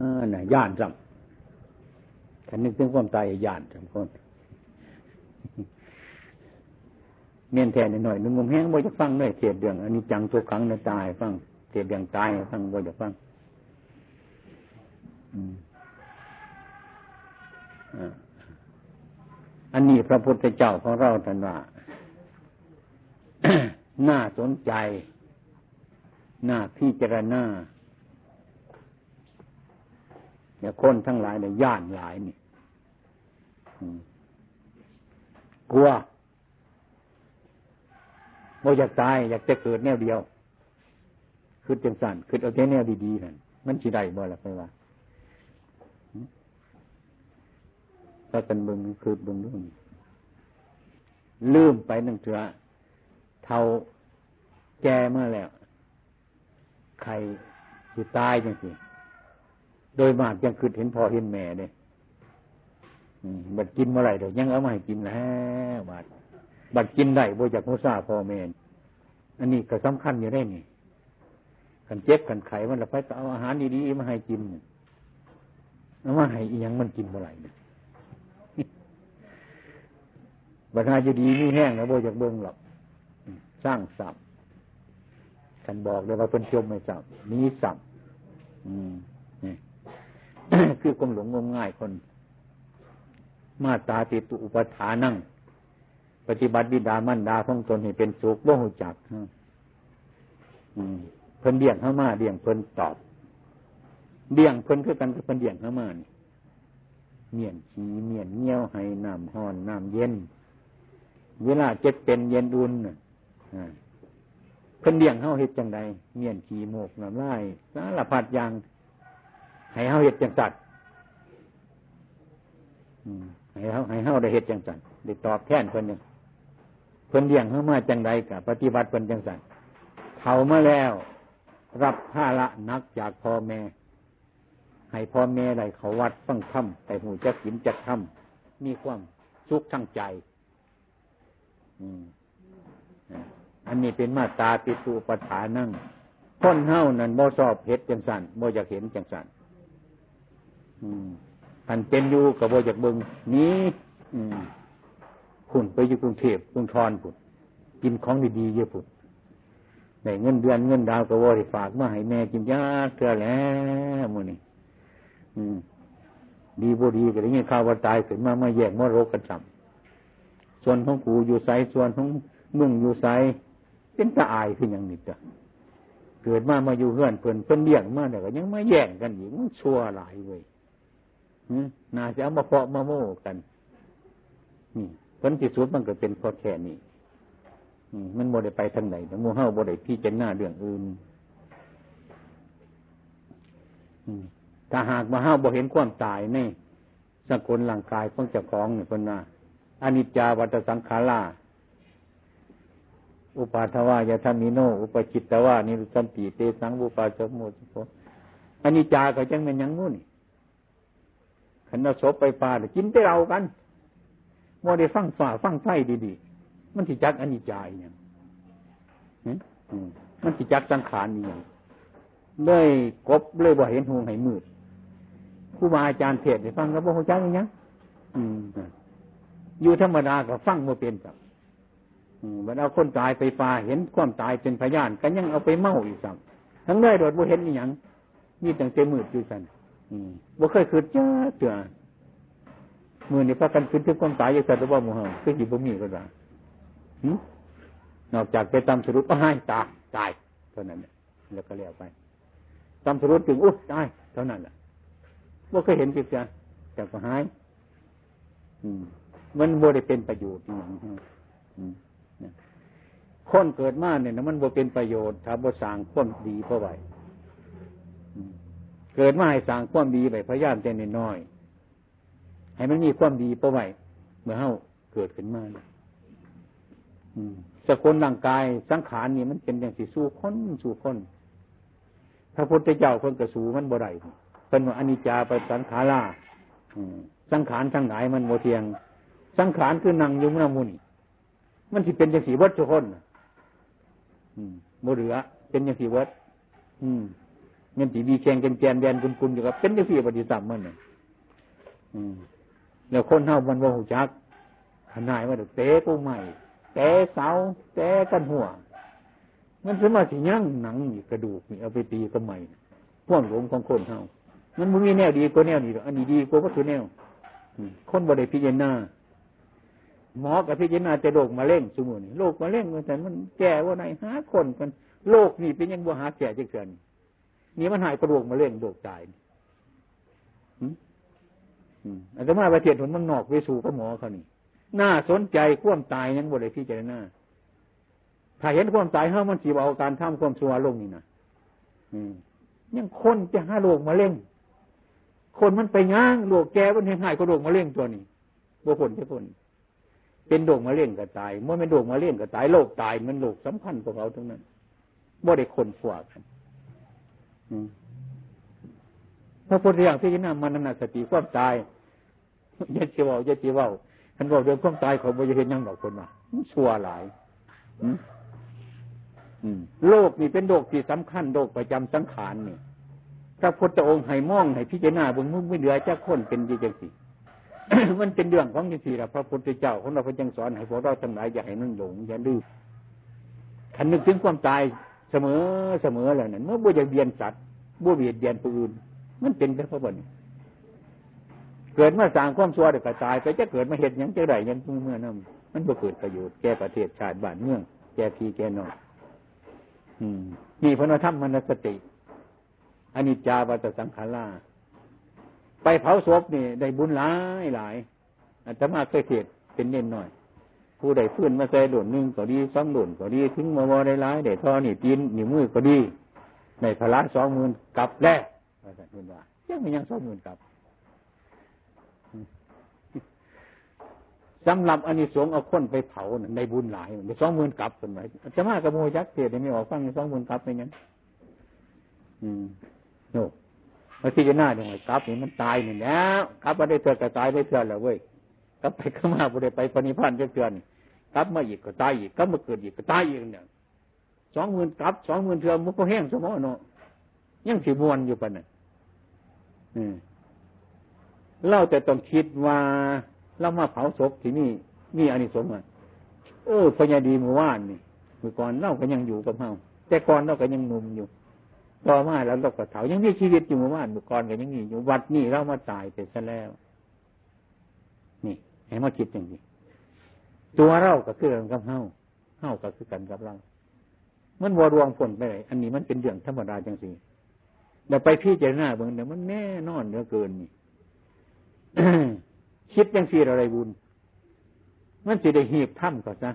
อ่าน่ะย่านจำถ้านึกถึงความตายย่านจำคน เมียนแทนหน่อยนึงงมแห้งบ่จะฟังเลยเทศเรื่องอันนี้จังตัวครั้งนะตายฟังเทศเรื่องตายฟังบ่จะฟังอันนี้พระพุทธเจ้าของเราท่านว่าน่าสนใจ น่าพิจารณาเนี่ยคนทั้งหลายเนี่ยย่านหลายนี่กลัว บ่อยากตายอยากจะเกิดแนวเดียวคือจังสันคือเอาแค่แนวดีๆนั่นมันสิได้บ่ล่ะไปว่าถ้ากันเบิ่งคือเบิ่งนู่นลืมไปนั่งเถื่อเท่าแก่มาแล้ว ใครสิตายจังสิโดยมากยังคือเห็นพ่อเห็นแม่เนี่ยบัดกินเมื่อไรเดี๋ยวยังเอามาให้กินแล้วบัด บัดกินได้บ่จากมุสาพ่อแม่อันนี้ก็สำคัญอยู่ได้นี่กันเจ็บกันไขมันละไปเอาอาหารดีๆมาให้กินเอามาให้อีหยังมันกินเมื่อไรเนี่บัดนาจะดีนี่แห้งแล้วบ่จากเบิ้งหรอกสร้างสับกันบอกเลยว่าเป็นชมไม่สับนี้สับอืมนี่คือกลมหลงงมง่ายคน มาตาติตุอุปทานั่ง ปฏิบัติบิดามันดาของตนให้เป็นสุขบ่หูจักเพิ่นเดี่ยงเข้ามาเดี่ยงเพิ่นตอบเดี่ยงเพิ่นคือกันกับเพิ่นเดี่ยงเข้ามานี่เมียนขี้เมียนเงี้ยวให้น้ำห้อนน้ำเย็น เวลาเจ็บเป็นเย็นอุ่นเพิ่นเดี่ยงเข้าเฮ็ดจังใดเมียนขี้โมกน้ำลายสารพัดอย่างให้เฮาเห็ดจังสัตว์ให้เฮาให้เฮาได้เห็ดจังสัตว์ได้ตอบแทนเพิ่นยัง เพิ่นเลี้ยงเฮามาจังใดกับปฏิบัติเพิ่นจังสัตว์เท่ามาแล้ว รับภาระนักจากพ่อแม่ ให้พ่อแม่ได้เขาวัดฟังธรรมแต่หูจักกินจักธรรมมีความสุขทั้งใจอันนี้เป็นมาตาปิตุปฐานั่งพ้นเฮ้านั่นโมสอบเห็ดจังสันโมอยากเห็นจังสันอันเป็นอยู่กับว่าจากเบิงนี้ คุณไปอยู่กรุงเทพกรุงทอนผุดกินของดีๆเยอะผุดในเงินเดือนเงินดาวกับว่าที่ฝากมาให้แม่กินยาเกลือแล้วมือนี่ดีบ่ดีก็ได้ยินข่าวว่าตายขึ้นมามาแยกมาโรคกระจำส่วนของกูอยู่ไซส่วนของมึงอยู่ไซเป็นตาอายขึ้นอย่างนี้จ้ะเกิดมามาอยู่เพื่อนเพื่อนเพื่อนเลี้ยงมาเนี่ยก็ยังมาแย่งกันอยู่มันชั่วหลายเว้ยน่าจะเอามาเพาะมาโม่กันนี่ ผลที่สุดมันก็เป็นพอแค่นี้มันโมได้ไปทางไหนแต่มูเฮาโมได้พี่เจนหน้าเรื่องอื่นถ้าหากมาเฮาบ่เห็นความตายในสกุลร่างกายของเจ้าของเนี่ยคนน่าอนิจจาวัตสังขาราอุปาทวายาธามิโน อุปจิตตวานิรุสันติเตสังบุปาจโมจิโพอันนี้จาก็จังเป็นยังงู้นี่ขันเราศพไปปลากินแต่เรากัน โมได้ฟังฝ่าฟังไฟดีๆ มันที่จักอันนี้จายเนี่ยมันที่จักสังขารนี่เลยกบเลยบ่เห็นหงให้มืดครูบาอาจารย์เทศให้ฟังก็บ่เข้าใจยังอยู่ธรรมดาก็ฟังโมเป็นกับมันเอาคนตายไปปลาเห็นความตายเป็นพยานกันยังเอาไปเมาอีกสัมทั้งได้โดดบ่เห็นนี่ยังนี่ตั้งแต่มืดอยู่สันบ่เคยคืดเจ้าเจ้า มือนี่พากันคืดถึงความตายอย่างสัตว์ว่ามูฮัมคือหิบ่มีก็ได้นอกจากไปตำสรุปก็ให้ตายตายเท่านั้นแล้วก็เลี้ยวไปตำสรุปถึงอุ๊ยตายเท่านั้นแหละบ่เคยเห็นจิตจ้าแต่ก็หายมันบ่ได้เป็นประโยชน์อย่างคนเกิดมาเนี่ยมันบ่เป็นประโยชน์ถ้าบ่สร้างความดีเพราะไว้เกิดมาให้สร้างความดีไปพยายามแต่น้อย ให้มันมีความดีเพระไว้เมื่อเฮาเกิดขึ้นมาสกุลร่างกายสังขารนี่มันเป็นอย่างสิสู้คนสู้คนพระพุทธเจ้าคนกระสูมันบ่ได้เป็นว่าอนิจจาไปสังขาราสังขารทั้งหลายมันโมเทียง สังขารคือนั่งยุ่งน้ำมุนมันที่เป็นอย่างสีวัดทุกคนโมเหลือ เป็นอย่างสีวัดมเงินสีดีแข่งกันแกนแดนกุนกุนอยู่กับเป็นอย่างสีปฏิสัมมันเนี่ย แล้วคนเท่ามันว่าหูจักขนายว่าเตะกูใหม่แต่เสาแต่กันหัว มันสมาธิยั่งหนังนี่กระดูกนี่เอาไปตีก็ใหม่พ่วงหลงของคนเฮามันมึงมีแนวดีกว่าแนวนี้หรอกอันนี้ดีกว่าวัตถุแนวคนบริพิจารณาหมอกับพิจารณาจะโรคมาเร่งสมุนโรคมาเร่งมันแต่มันแก่ว่าไหนหาคนกันโรคนี่เป็นยังบ่หาแก่จะเกินนี่มันหายกระดูกมาเร่งโรคตาย อาจจะมาไประเทศผลมันนอกไปสู่กับหมอเขานี่น่าสนใจควมตายยังบริพิจารณาถ้าเห็นควมตายเฮ้ามันสีเอาการทำควมชัวลงนี่นะยังคนจะห้าโรคมาเร่งคนมันไปย่างโรคแกมันหายก็โรคมาเร่งตัวนี้บุคคลทุกคนเป็นโรคมาเร่งก็ตายเมื่อเป็นโรคมาเร่งก็ตายโรคตายมันโรคสำคัญกว่าเขาทั้งนั้นบ่ได้คนฝวกัน พระพุทธเจ้าที่นั่นมันนาสติความตายยัดเจียวยัดเจียวท่านบอกเรื่องความตายของบุญเห็นยังดอกคนว่าชัวหลายโลกนี่เป็นโลกที่สำคัญโลกประจำสังขารนี่พระพุทธองค์ให้มองให้พิจารณาบนมุ้งไม่เหลือจะคนเป็นยี่จังสีมันเป็นเรื่องของยังสี่ละพระพุทธเจ้าของเราพระจังสอนให้พวกเราทั้งหลายอย่าให้นั่งหลงอย่าดื้อขันนึกถึงความตายเสมอเสมอแล้วนั่นเมื่อบุญจะเบียนสัตว์บุญเบียดเบียนผู้อื่น มันเป็นแต่พระบุญเกิดมาสร้างความชั่วเด็กตายไปจะเกิดมาเหตุยังจะได้ยังเมื่อนั้นมันก็เกิดประโยชน์แก่ประเทศชาติบ้านเมือง แก่พี่แก่น้องนี่พระธรรมมนสติอนิจจาวัตสังขาราไปเผาศพนี่ได้บุญหลายหลายอาตมาเคยเทศเป็นเน้นหน่อย ผู้ใดฟื้นมาใส่หล่นหนึ่งก็ดีสองหล่นก็ดีถึงมาบอได้หลายได้ท่อนี่ตีนนี่มือก็ดีในพละสองหมื่นกับแรก อาจารย์คุณว่ายังไม่ยังสองหมื่นกับสำหรับอันนี้สงเอาคนไปเผาในบุญหลายในสองหมื่นกับคนไหนจะมากระโมยักษ์เทศไม่ออกฟังในสองหมื่นกับเป็นยังอืมโน่มาที่จะหน้าอย่างไรกับนี่มันตายนี่แล้วกับมาได้เถื่อนก็ตายได้เถื่อนแล้วเว้ยกับไปข้ามาบุได้ไปปณิพันธ์เถื่อนกับมาอีกก็ตายอีกกับมาเกิดอีกก็ตายอีกเนี่ยสองหมื่นกับสองหมื่นเถื่อนมันก็แห้งสมองเนาะยังสีมวนอยู่ปะเนี่ย เล่าแต่ต้องคิดว่าเรามาเผาศพที่นี่มีอานิสงส์อะเออพญาดีเมื่อวานนี่เมื่อก่อนเราก็ยังอยู่กับเฮาแต่ก่อนเราก็ยังหนุ่มอยู่ต่อมาแล้วเราก็เถายังมีชีวิตอยู่เมื่อวานเมื่อก่อนก็ยังมีอยู่วัดนี่เรามาตายไปซะแล้ว นี่ให้มาคิดอย่างนี้ตัวเราก็คือกันกับเฮาเฮาก็คือกันกับเรามันวรวงผลไปไหนอันนี้มันเป็นเรื่องธรรมดาจังสิ เดี๋ยวไปพี่เจหน้าเบิ่งเดี๋ยวมันแน่นอนเหลือเกินนี่คิดยังสีอะไรบุญ มันสิได้หีบถ้ำก่อนนะ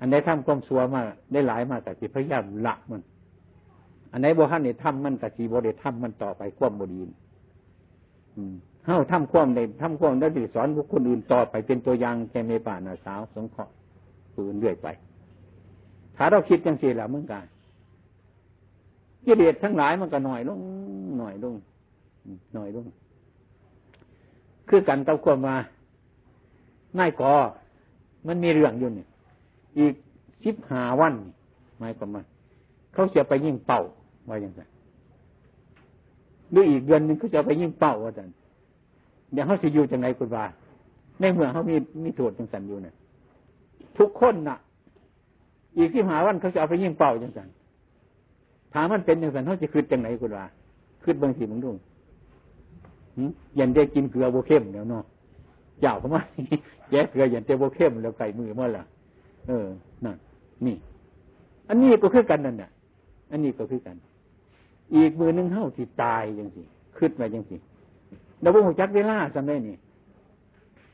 อันไหนถ้ำก้มซัวมากได้หลายมากแต่ที่พยายามละมัน อันไหนโบหันเนี่ยถ้ำมันแต่ที่โบเดถ้ำมันต่อไปควบบดีนเฮ้าถ้ำควมในถ้ำควมได้ดีสอนบุคคลอื่นต่อไปเป็นตัวอย่างแค่ในป่านาสาวสงเคราะห์ปืนเรื่อยไป ถ้าเราคิดยังสีแล้วเมื่อกัน กิเลสทั้งหลายมันก็หน่อยลงหน่อยลงหน่อยลงคือกันกับความมาง่ายกอมันมีเรื่องอยู่นี่อีกสิบหาวันหมายความว่าเขาจะไปยิ่งเป่าว่าอย่างไรหรืออีกเดือนหนึ่งเขาจะไปยิ่งเป่าว่าจันเดี๋ยวเขาจะอยู่จังไงคุณบาในเมืองเขามีมีโทษจังสันอยู่เนี่ยทุกคนน่ะ อีกที่หาวันเขาจะเอาไปยิ่งเป่าจังสัน ถามมันเป็นจังสันเขาจะคืดจังไหนคุณบาคืดบางทีมึงดูยันได้กินเกลือโบเข้มแล้วเนาะเจ้าเขามาแย่เกลือยันเจโบเข้มแล้วไก่มือเมื่อล่ะ เออนั่นนี่ อันนี้ก็คือกันนั่นน่ะ อันนี้ก็คือกัน อีกมือนึงเท่าที่ตายยังสิขึ้นมายังสิเราบ่จักเวลาสำได้นี่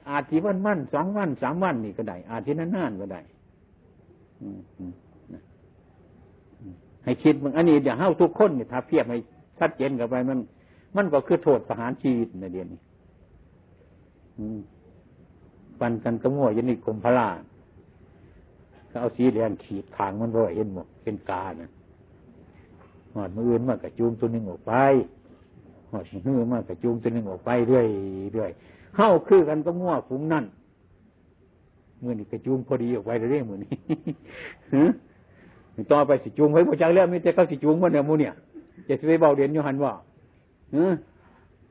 อาที่วันมั่นสองวันสามวันนี่ก็ได้อาจที่นานก็ได้ ให้คิดมึงอันนี้อย่าเฮ้าทุกคนเนี่ยถ้าเพียบให้ชัดเจนกับไปมัน มันก็คือโทษประหารชีวิตในเดียนนี้ปันกันตะมั่วยันนี่กรมพระลาก็เอาสีแดงขีดขางมันบ่เห็นหมดเป็นกานะหอดมืออื่นมากระจูงตัวหนึ่งออกไปหอดมือมากระจูงตัวหนึ่งออกไปเรื่อยเรื่อยเข้าคือกันก็มั่วฟุ้งนั่นมือนี่กระจูงพอดีออกไปเรื่อยมือนี้ ต่อไปสิจูงไว้พอจังเรื่องมีแต่เขาสิจูงมันเนี่ยมูเนี่ยจะไปเบาเด่นยูหันว่า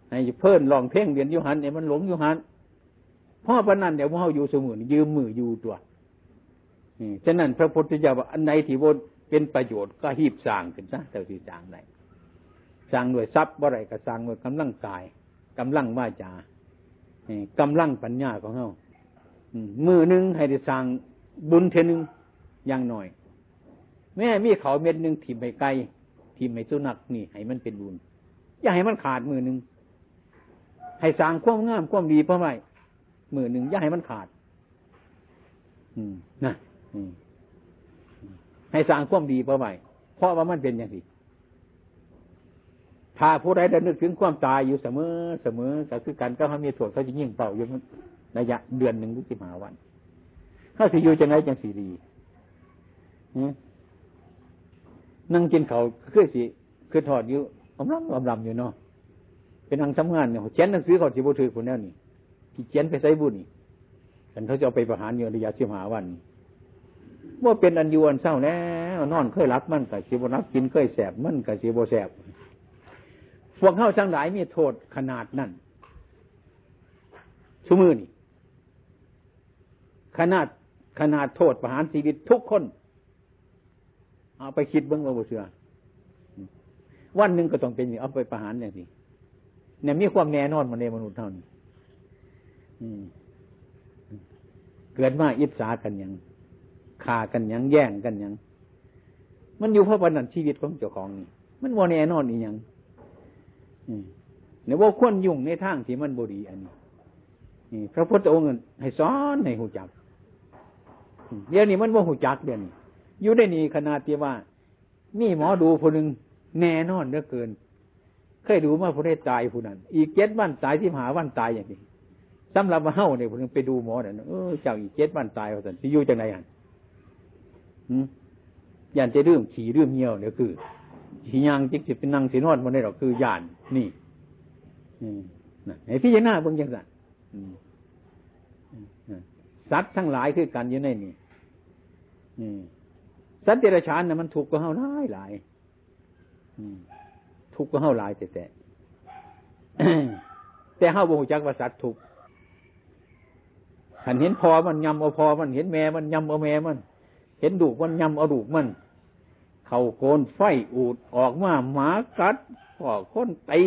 ให้เพิ่นลองเพ่งเรียนยุหันเนี่ยมันหลงยุหันพ่อปนันเดี๋ยวพ่ออยู่สมุนยืมมืออยู่ตัวฉะนั้นพระพุทธเจ้าว่าอันไหนที่วนเป็นประโยชน์ก็หีบสร้างขึ้นซะเท่าที่สร้างได้สร้างด้วยทรัพย์บ่ไรก็สร้างด้วยกำลังกายกำลังวาจากำลังปัญญาของเขามือหนึ่งให้ได้สร้างบุญเทนึงอย่างหน่อย แม่มีเขาเม็ดหนึ่งทิ่มไปไกลทิ่มไปสุนักนี่ให้มันเป็นบุญอย่าให้มันขาดมือหนึ่งให้สร้างความงามความดีเพราะไม่มือหนึ่งอย่าให้มันขาด อืมนะให้สร้างความดีเพราะไม่เพราะว่ามันเป็นอย่างนี้ถ้าผู้ใดได้นึกถึงความตายอยู่เสมอเสมอก็คือการก็เขามีโทษเขาจะยิ่งเป่าอยู่ระยะเดือนหนึ่งหรือสิบห้าวัน ถ้าสิอยู่จังไรจังสี่ดี นั่งกินเขาคือสิคือถอดอยู่อมรำอมรำอยู่เนาะเป็นนังทำงานเนี่ยเขียนหนังสือเขาสิบุถือคนแนี้นี่ที่เขียนไปใส่บุญนี่กันเขาจะเอาไปประหารอยู่ระยะสิบหาวันว่าเป็นอันยวนเศร้าแน่นอนเคยรับมันกับสิบรับกินเคยแสบมันกับสิบแสบพวกเข้าทั้งหลายมีโทษขนาดนั้นชั่วมือนี่ขนาดขนาดโทษประหารชีวิตทุกคน เอาไปคิดเบื้องว่าบุเชือวันหนึ่งก็ต้องเป็นอย่างเอาไปประหารอย่างนี้เนี่ยมีความแน่นอนมาในมนุษย์เท่านี้เกิดมาอิจฉากันยังฆ่ากันยังแย่งกันยังมันอยู่เพราะวันนั้นชีวิตของเจ้าของนี่มันวแน่นอนอีกยังเนี่ยว่าควรยุ่งในทางที่มันบดีอันนี้นี่พระพุทธองค์ให้สอนให้หูจักเดี๋ยวนี้มันว่าหูจักเดี๋ยวนี้ อยู่ได้นี่ขนาดที่ว่า มีหมอดูคนหนึ่งแน่นอนเหลือเกิน เคยดูมาผู้ได้ตายผู้นั้น อีกเจ็ดวันตายที่หาวันตายอย่างนี้สำหรับมาเฮ้าเนี่ยคนนึงไปดูหมอเนี่ยเออเจ้าอีกเจ็ดวันตายเขาสันสิอยู่จังไรหันยันจะเรื่องขี่เรื่องเงี้ยวเนี่ยคือขี่ยางจิกจิเป็นนางสีนอดมันได้หรอกคือยานนี่ไอ้พี่ยนาเบิ่งยังไงสัตว์ทั้งหลายคือกันอยู่ในนี่ สัตว์เดรัจฉานน่ะมันถูกก็เฮาหลายหลายทุกก็เฮาหลายแต่แต่แต่เฮาบ่ฮู้จักว่าสัตว์ทุกหันเห็นพอมันยำเอาพอมันเห็นแม่มันยำเอาแม่มัน เห็นดูกมันยำเอาดูกมัน เข่าโกนไฟอูดออกมาหมากัดพ่อคนตี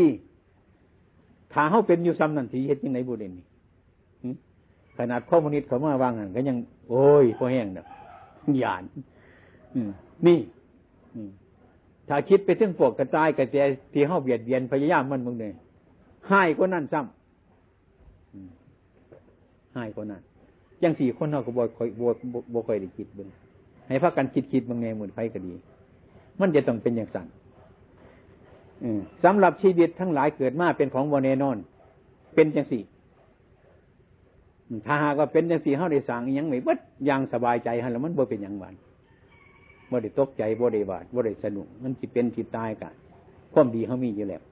ถ้าเขาเป็นอยู่ซ้ำนั่นทีเห็ดยังไงบุเรนี่ขนาดข้อมูลนิสเขามาวางกันก็ยัง โอ้ยพอแห้งเนาะหยาน นี่ถ้าคิดไปถึงพวกกระจายกระเจที่เขาเบียดเบียนพยายามมันมึงเลยให้ก็นั่นซ้ำให้ก็นั่นยังสี่คนเขาก็บวคอยบวบวคอยได้คิดบึงให้พักกันคิดคิดบางแง่หมุนไฟก็ดี มันจะต้องเป็นอย่างสั่นสำหรับชีวิตทั้งหลายเกิดมาเป็นของโมเนนอน เป็นจังสี่ถ้าหากว่าเป็นจังสี่เขาได้สั่งยังไม่บัดยังสบายใจฮะแล้วมันบ่เป็นอย่างหวาน บ่ได้ตกใจบ่ได้บาดบ่ได้สนุก มันจิเป็นจิตายกันความดีเขามีอยู่แล้ว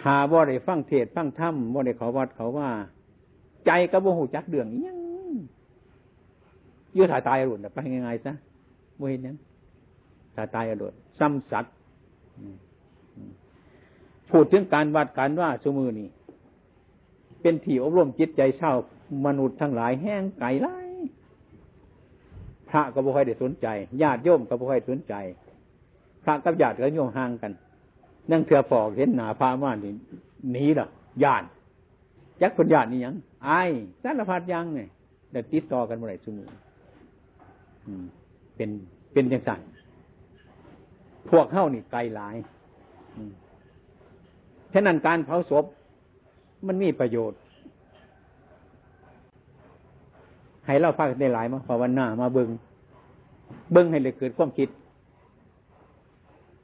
ถ้าบ่ได้ฟังเทศฟังธรรมบ่ได้เขาวัดเขาว่า ใจก็บ่หูจักเดืองยังยืดถ่ายตายอรุ่นไปยังไงซะบ่เห็นยังถ้ายตายอดดซ้ำสัตว์พูดถึงการวัดการว่าสมือนี่เป็นที่อบรมจิตใจเช่ามนุษย์ทั้งหลายแห้งไก่ไล่ พระก็บ่ค่อยได้สนใจญาติโยมก็บ่ค่อยสนใจ พระกับญาติก็โยมห่างกัน นั่งเถื่อปอกเห็นหนาพามานี่หนีหรอญาติยักษ์คนญาตินี่ยังไอ้สารพัดยังไงแต่ติดต่อกันเมื่อไหร่สมือเป็นเป็นยังสั่นพวกเข้านี่ไกลหลายฉะนั้นการเผาศพมันมีประโยชน์ ให้เราพักได้หลายมาภาวนามาเบิงเบิงให้เลยเกิดความคิด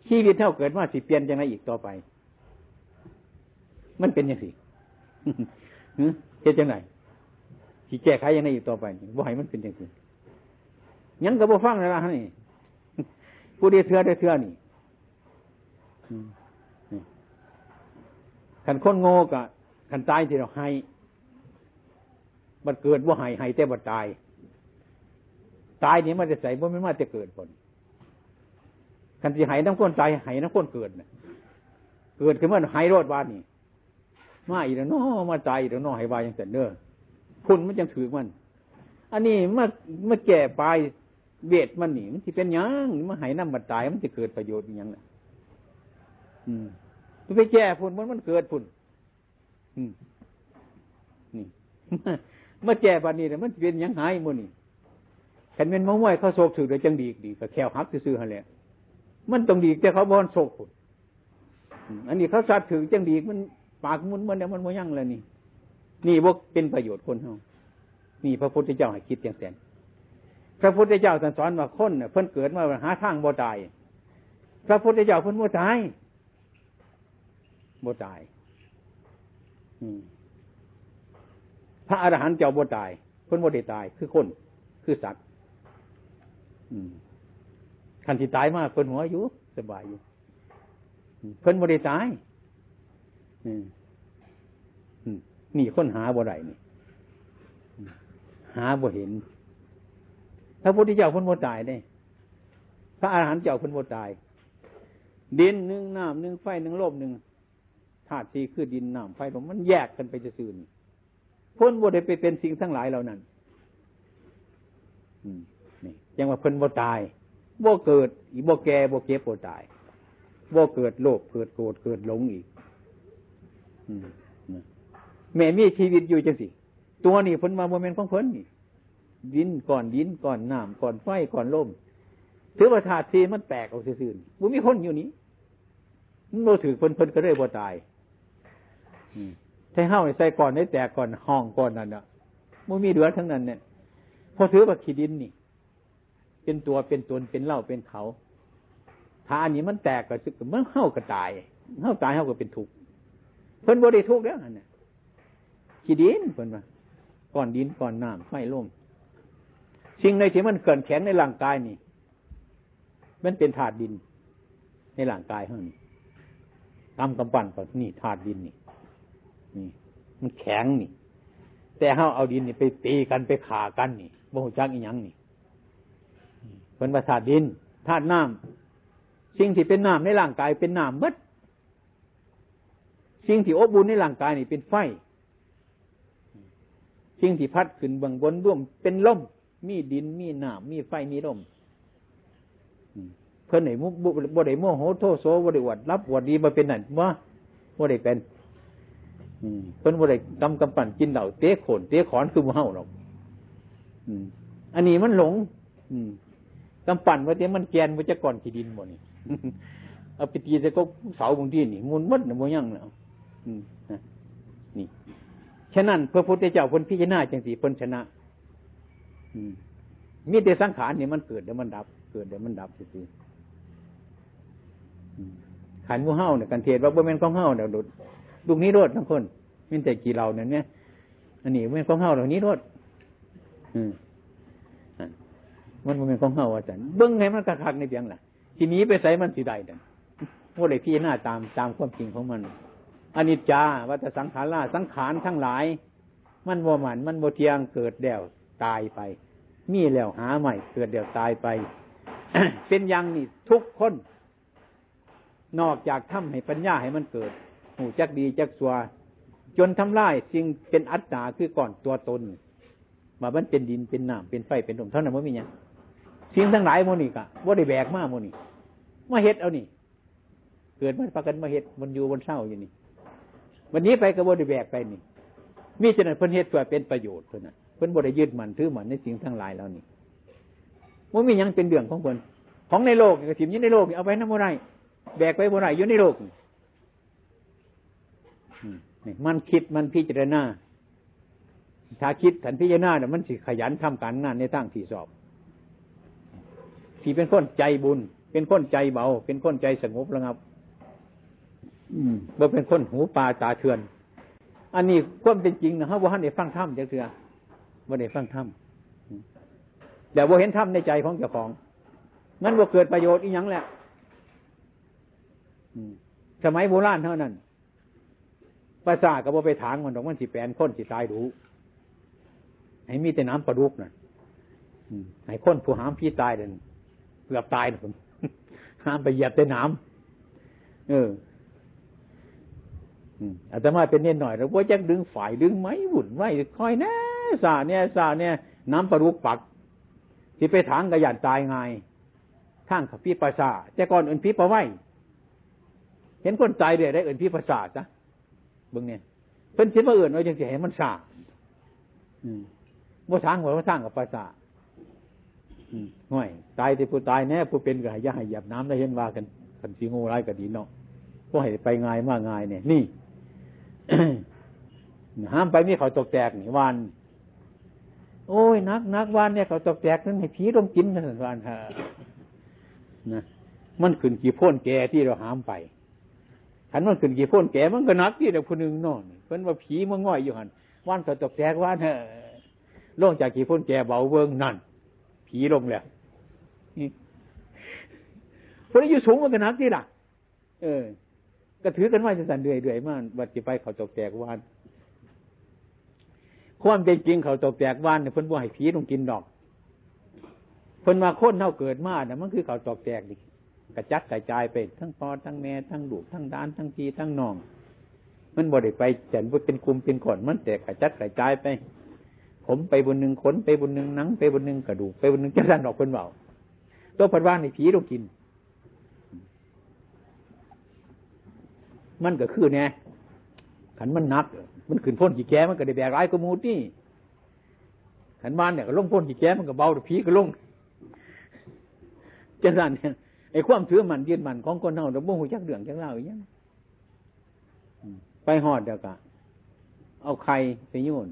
ชีวิตเท่าเกิดว่าสิเปลี่ยนยังไงอีกต่อไป มันเป็นยังสิเฮ็ดยังไงที่แก้ไขยังไงอีกต่อไปบ่ให้มันเป็นยังสิยังก็บ่ฟังเลยล่ะนี่ผู้เดียเถื่อได้เถื่อนี่ขันคนโง่กะขันตายที่เราให้ บัดเกิดว่าหายหายแต่บัดตาย ตายนี่มันจะใส่ว่าไม่มาจะเกิดผลขันที่หายน้ำข้นตายหายน้ำข้นเกิดนะเกิดขึ้นเมื่อหายรอดบ้านนี่มาอีกแล้วน้อมาตายอีกแล้วน้อหายบายยังเสร็จเด้อพุ่นมันจังถือมัน อันนี้มามาแก่ปลายเวทมันหนีมันที่เป็นยังมันหายน้ำบัดตายมันจะเกิดประโยชน์อย่างไรอืมไปแก่พุ่นมันมันเกิดพุ่นอืมนี่ มาแก่บัดนี้แต่มันเป็นยังหายมันนี่ขันเป็นมะม่วยเขาโศกถือโดยจังดีดีก็แควหักซื้อหันแหละมันต้องดีแต่เขาบอลโศกพุ่นอันนี้เขาสัตว์ถือจังดีมันปากมุนมันเนี่ยมันมยั่งเลยนี่ นี่พวกเป็นประโยชน์คนเฮานี่พระพุทธเจ้าให้คิดอย่างแสนพระพุทธเจ้าสอนว่าคนเนี่ยเพิ่นเกิดมาหาทางบ่ตาย พระพุทธเจ้าเพิ่นบ่ตายบ่ตาย พระอรหันต์เจ้าบ่ตายเพิ่นบ่ได้ตาย คือคน คือสัตว์ขันที่ตายมากเพิ่นหัวอยู่สบายอยู่เพิ่นบ่ได้ตายนี่ค้นหาบ่ได้นี่ หาบ่เห็นพระพุทธเจ้าพ้นบ่ตายได้พระอรหันต์เจ้าพ้นบ่ตาย ดินหนึ่งน้ำหนึ่งไฟหนึ่งลมหนึ่งธาตุสี่คือดินน้ำไฟลมมันแยกกันไปจะซื่น พ้นบ่ได้ไปเป็นสิ่งทั้งหลายเหล่านั้นนี่ยังว่าเพิ่นบ่ตายบ่เกิด อีบ่แก่บ่เก็บบ่ตายบ่เกิดโลภเกิดโกรธเกิดหลงอีกแม่มีชีวิตอยู่จังสิตัวนี้พ้นมาโมเมนต์ของเพิ่นนี่ดินก่อนดินก่อนน้ำก่อนไฟก่อนลมถือว่าธาตุสีมันแตกออกซื่อๆบุมีคนอยู่นี้มันโมถือเพิ่นเพิ่นก็เลยบ่ตาย ใช้เฮ้าใส่ก่อนได้แตกก่อนห้องก่อนนั่นอะมันมีเหลือทั้งนั้นเนี่ยพอถือว่าขีดินนี่ เป็นตัวเป็นตนเป็นเล่าเป็นเขาถ้าอันนี้มันแตกก็สึกเมันเฮ้าก็ตายเฮ้าตายเฮ้าก็เป็นทุกข์เพิ่นบ่ได้ทุกข์แล้วนั่นเนี่ยขี้ดินเพิ่นว่าก้อนดินก้อนน้ำไฟลมสิ่งในที่มันเกิดแข็งในร่างกายนี่ มันเป็นธาตุดิน ในร่างกายเท่านี้ทำกำปั้นก็นี่ธาตุดินนี่ นี่ มันแข็งนี่ แต่เฮาเอาดินนี่ไปตีกันไปขากันนี่บ่หูจักอีหยังนี่เป็นประธาตุดินธาตุน้ำสิ่งที่เป็นน้ำในร่างกายเป็นน้ำมดสิ่งที่อบบุญในร่างกายนี่เป็นไฟสิ่งที่พัดขึ้นบางบนร่วมเป็นลมมีดินมีน้ำมีไฟมีลมเพื่อนไหนมุบบ่ได้โมโหโทโสบดได้วัดรับวัดดีมาเป็นนั่นว่าบดได้เป็น เพื่นบดได้กำกำปั่นกินเหล่าเตะขนเตะขอนคือมือเห่าหรอกอันนี้มันหลงกำปั่นว่าเตะมันแกนว่าจะก่อนขีดินหมดนี่เอาไปตีจะก็เสาบางที่นี่มุนมัดนะโมยังเนาะนี่ฉะนั้นพระพุทธเจ้าพ้นพิจารณาจังสีพ้นชนะมีแต่สังขารเนี่ยมันเกิดเดี๋ยวมันดับ เกิดเดี๋ยวมันดับสิขันมูเฮาเนี่ยกันเทศว่าบ่แม่นของเฮาเดี๋ยวดุด ลูกนี้รดทั้งคนมีแต่กี่เราเนี่ยเนี่ยอันนี้บ่แม่นของเฮาเหล่านี้รดมันบ่แม่นของเฮาอาจารย์เบิ้งไงมันกระคักในเพียงล่ะทีนี้ไปใส่มันสีใดเด่นพวกเลยพี่หน้าตามตามความจริงของมันอนิจจาวัฏสังขาราสังขารทั้งหลาย มันโมมันมันโมเทียงเกิดเดี่ยวตายไป มีแล้วหาใหม่เกิดเดี่ยวตายไป เป็นยังนี่ทุกคน นอกจากทำให้ปัญญาให้มันเกิด หูจักดีจักสัวจนทำลายสิ่งเป็นอัตตาคือก่อนตัวตนมาบันเป็นดินเป็นน้ำเป็นไฟเป็นลมเท่านั้นว่ามีเนี่ยสิ่งทั้งหลายโมนี่กะว่าได้แบกมากโมนี่มาเฮ็ดเอานี่เกิดมาพากันมาเฮ็ดมันอยู่บนเศร้าอยู่นี่ วันนี้ไปกระบวนแบกไปนี่ มีฉะนั้นเพิ่นเหตุตัวเป็นประโยชน์เท่านั้นเพิ่นบริยึดมันถือมันในสิ่งทั้งหลายแล้วนี่ว่ามียังเป็นเรื่องของเพิ่นของในโลกกระถิ่นยี่ในโลกเอาไปน้ำโมไรแบกไปโมไรอยู่ในโลก นี่มันคิดมันพิจารณาถ้าคิดถันพิจารณาเนี่ยมันสิขยันทำการงานในตั้งที่สอบที่เป็นคนใจบุญ เป็นคนใจเบา เป็นคนใจสงบระงับบ่เป็นคนหูปลาตาเถื่อน อันนี้ความเป็นจริงนะฮะว่าท่านได้ฟังธรรมจะเถื่อว่าได้ฟังธรรมแต่ว่าเห็นธรรมในใจของเจ้าของงั้นว่าเกิดประโยชน์อีกอย่างแหละสมัยโบราณเท่านั้น ภาษาก็บ่ไปถางมันตรงมันสิแปลนคนสิตายดูให้มีแต่น้ำประดุกนะ่ะให้คนผู้หามพี่ตายเดินเกือบตายนะผมห้ามไปเหยียบแต่น้ำเอออาตมาเป็นเน้นหน่อยแล้วว่าจะดึงฝ่ายดึงไม้หุ่นไว้คอยแนะสาเนี่ยสาเนี่ย น้ำปลารุกปักที่ไปถางกระยานตายไงทางขับพี่ประสาแต่ก่อนเอื่นพี่ประไว้เห็นคนตายเดี๋ยได้เอื่นพี่ประสาจ้ะ บึงเนี่ยเพิ่นคิดว่าเอื่นไว้จังสิเห็นมันสาอืมว่าทางว่าว่าทางกับประสาห่วยตายที่ผู้ตายแน่ผู้เป็นก็หายาหายหยับน้ำได้เห็นว่ากันกันสีงูร้ายก็ดีเนาะก็ให้ไปง่ายมากง่ายเนี่ย นี่ห้ามไปมีเขาตกแตกนี่วันโอ้ยนักนักวันเนี่ยเขาตกแตกนั้นให้ผีต้องกินนะวันฮะนะมันขึ้นกี่พ่นแกที่เราห้ามไป ขันมันขึ้นกี่พ่นแก่มันก็นักที่เด็กคนหนึ่งนอนเพิ่นว่าผีมันง่อยอยู่หันวันเขาตกแตกวันเฮะลงจากกี่พ่นแก่เบาเบิ้งนั่น ผีลงแล้วคนที่อยู่สูงมันก็นักที่ล่ะ เออ ก็ถือกันว่าจะสันเดือยเดือยมากวัดจีไปเขาตกแตกวานความเป็นจริงเขาตกแตกวานเนี่ยเพิ่นบ่ให้ผีต้องกินดอกเพิ่นมาค่นเท่าเกิดมาเนี่ยมันคือเขาตกแตกดิ กระจัดกระจายไปทั้งปอทั้งแม่ทั้งลูกทั้งด้านทั้งพีทั้งน้อง มันบ่ได้ไปแต่นเป็นกลุ่มเป็นก่อนมันแตกกระจัดกระจายไป ผมไปบนหนึ่งขนไปบนหนึ่งหนัง ไปบนหนึ่งกระดูกไปบนหนึ่งจะสั่นออกเป็นเบาตัวพัดว่านในผีต้องกิน มันก็คือเนี่ยขันมันนัก มันขึ้นพ้นกี่แก่มันก็ได้แบกร้ายกมูดนี่ขันบ้านเนี่ยก็ลงพ้นกี่แก่มันก็เบาแต่ผีก็ลงจะสั่นเนี่ย ไอ้ความถือมันยืนมันของคนเฮาแต่บ่หูจักเดืองจักเล่าอย่างไปหอดเดียวกะเอาใครไปโยน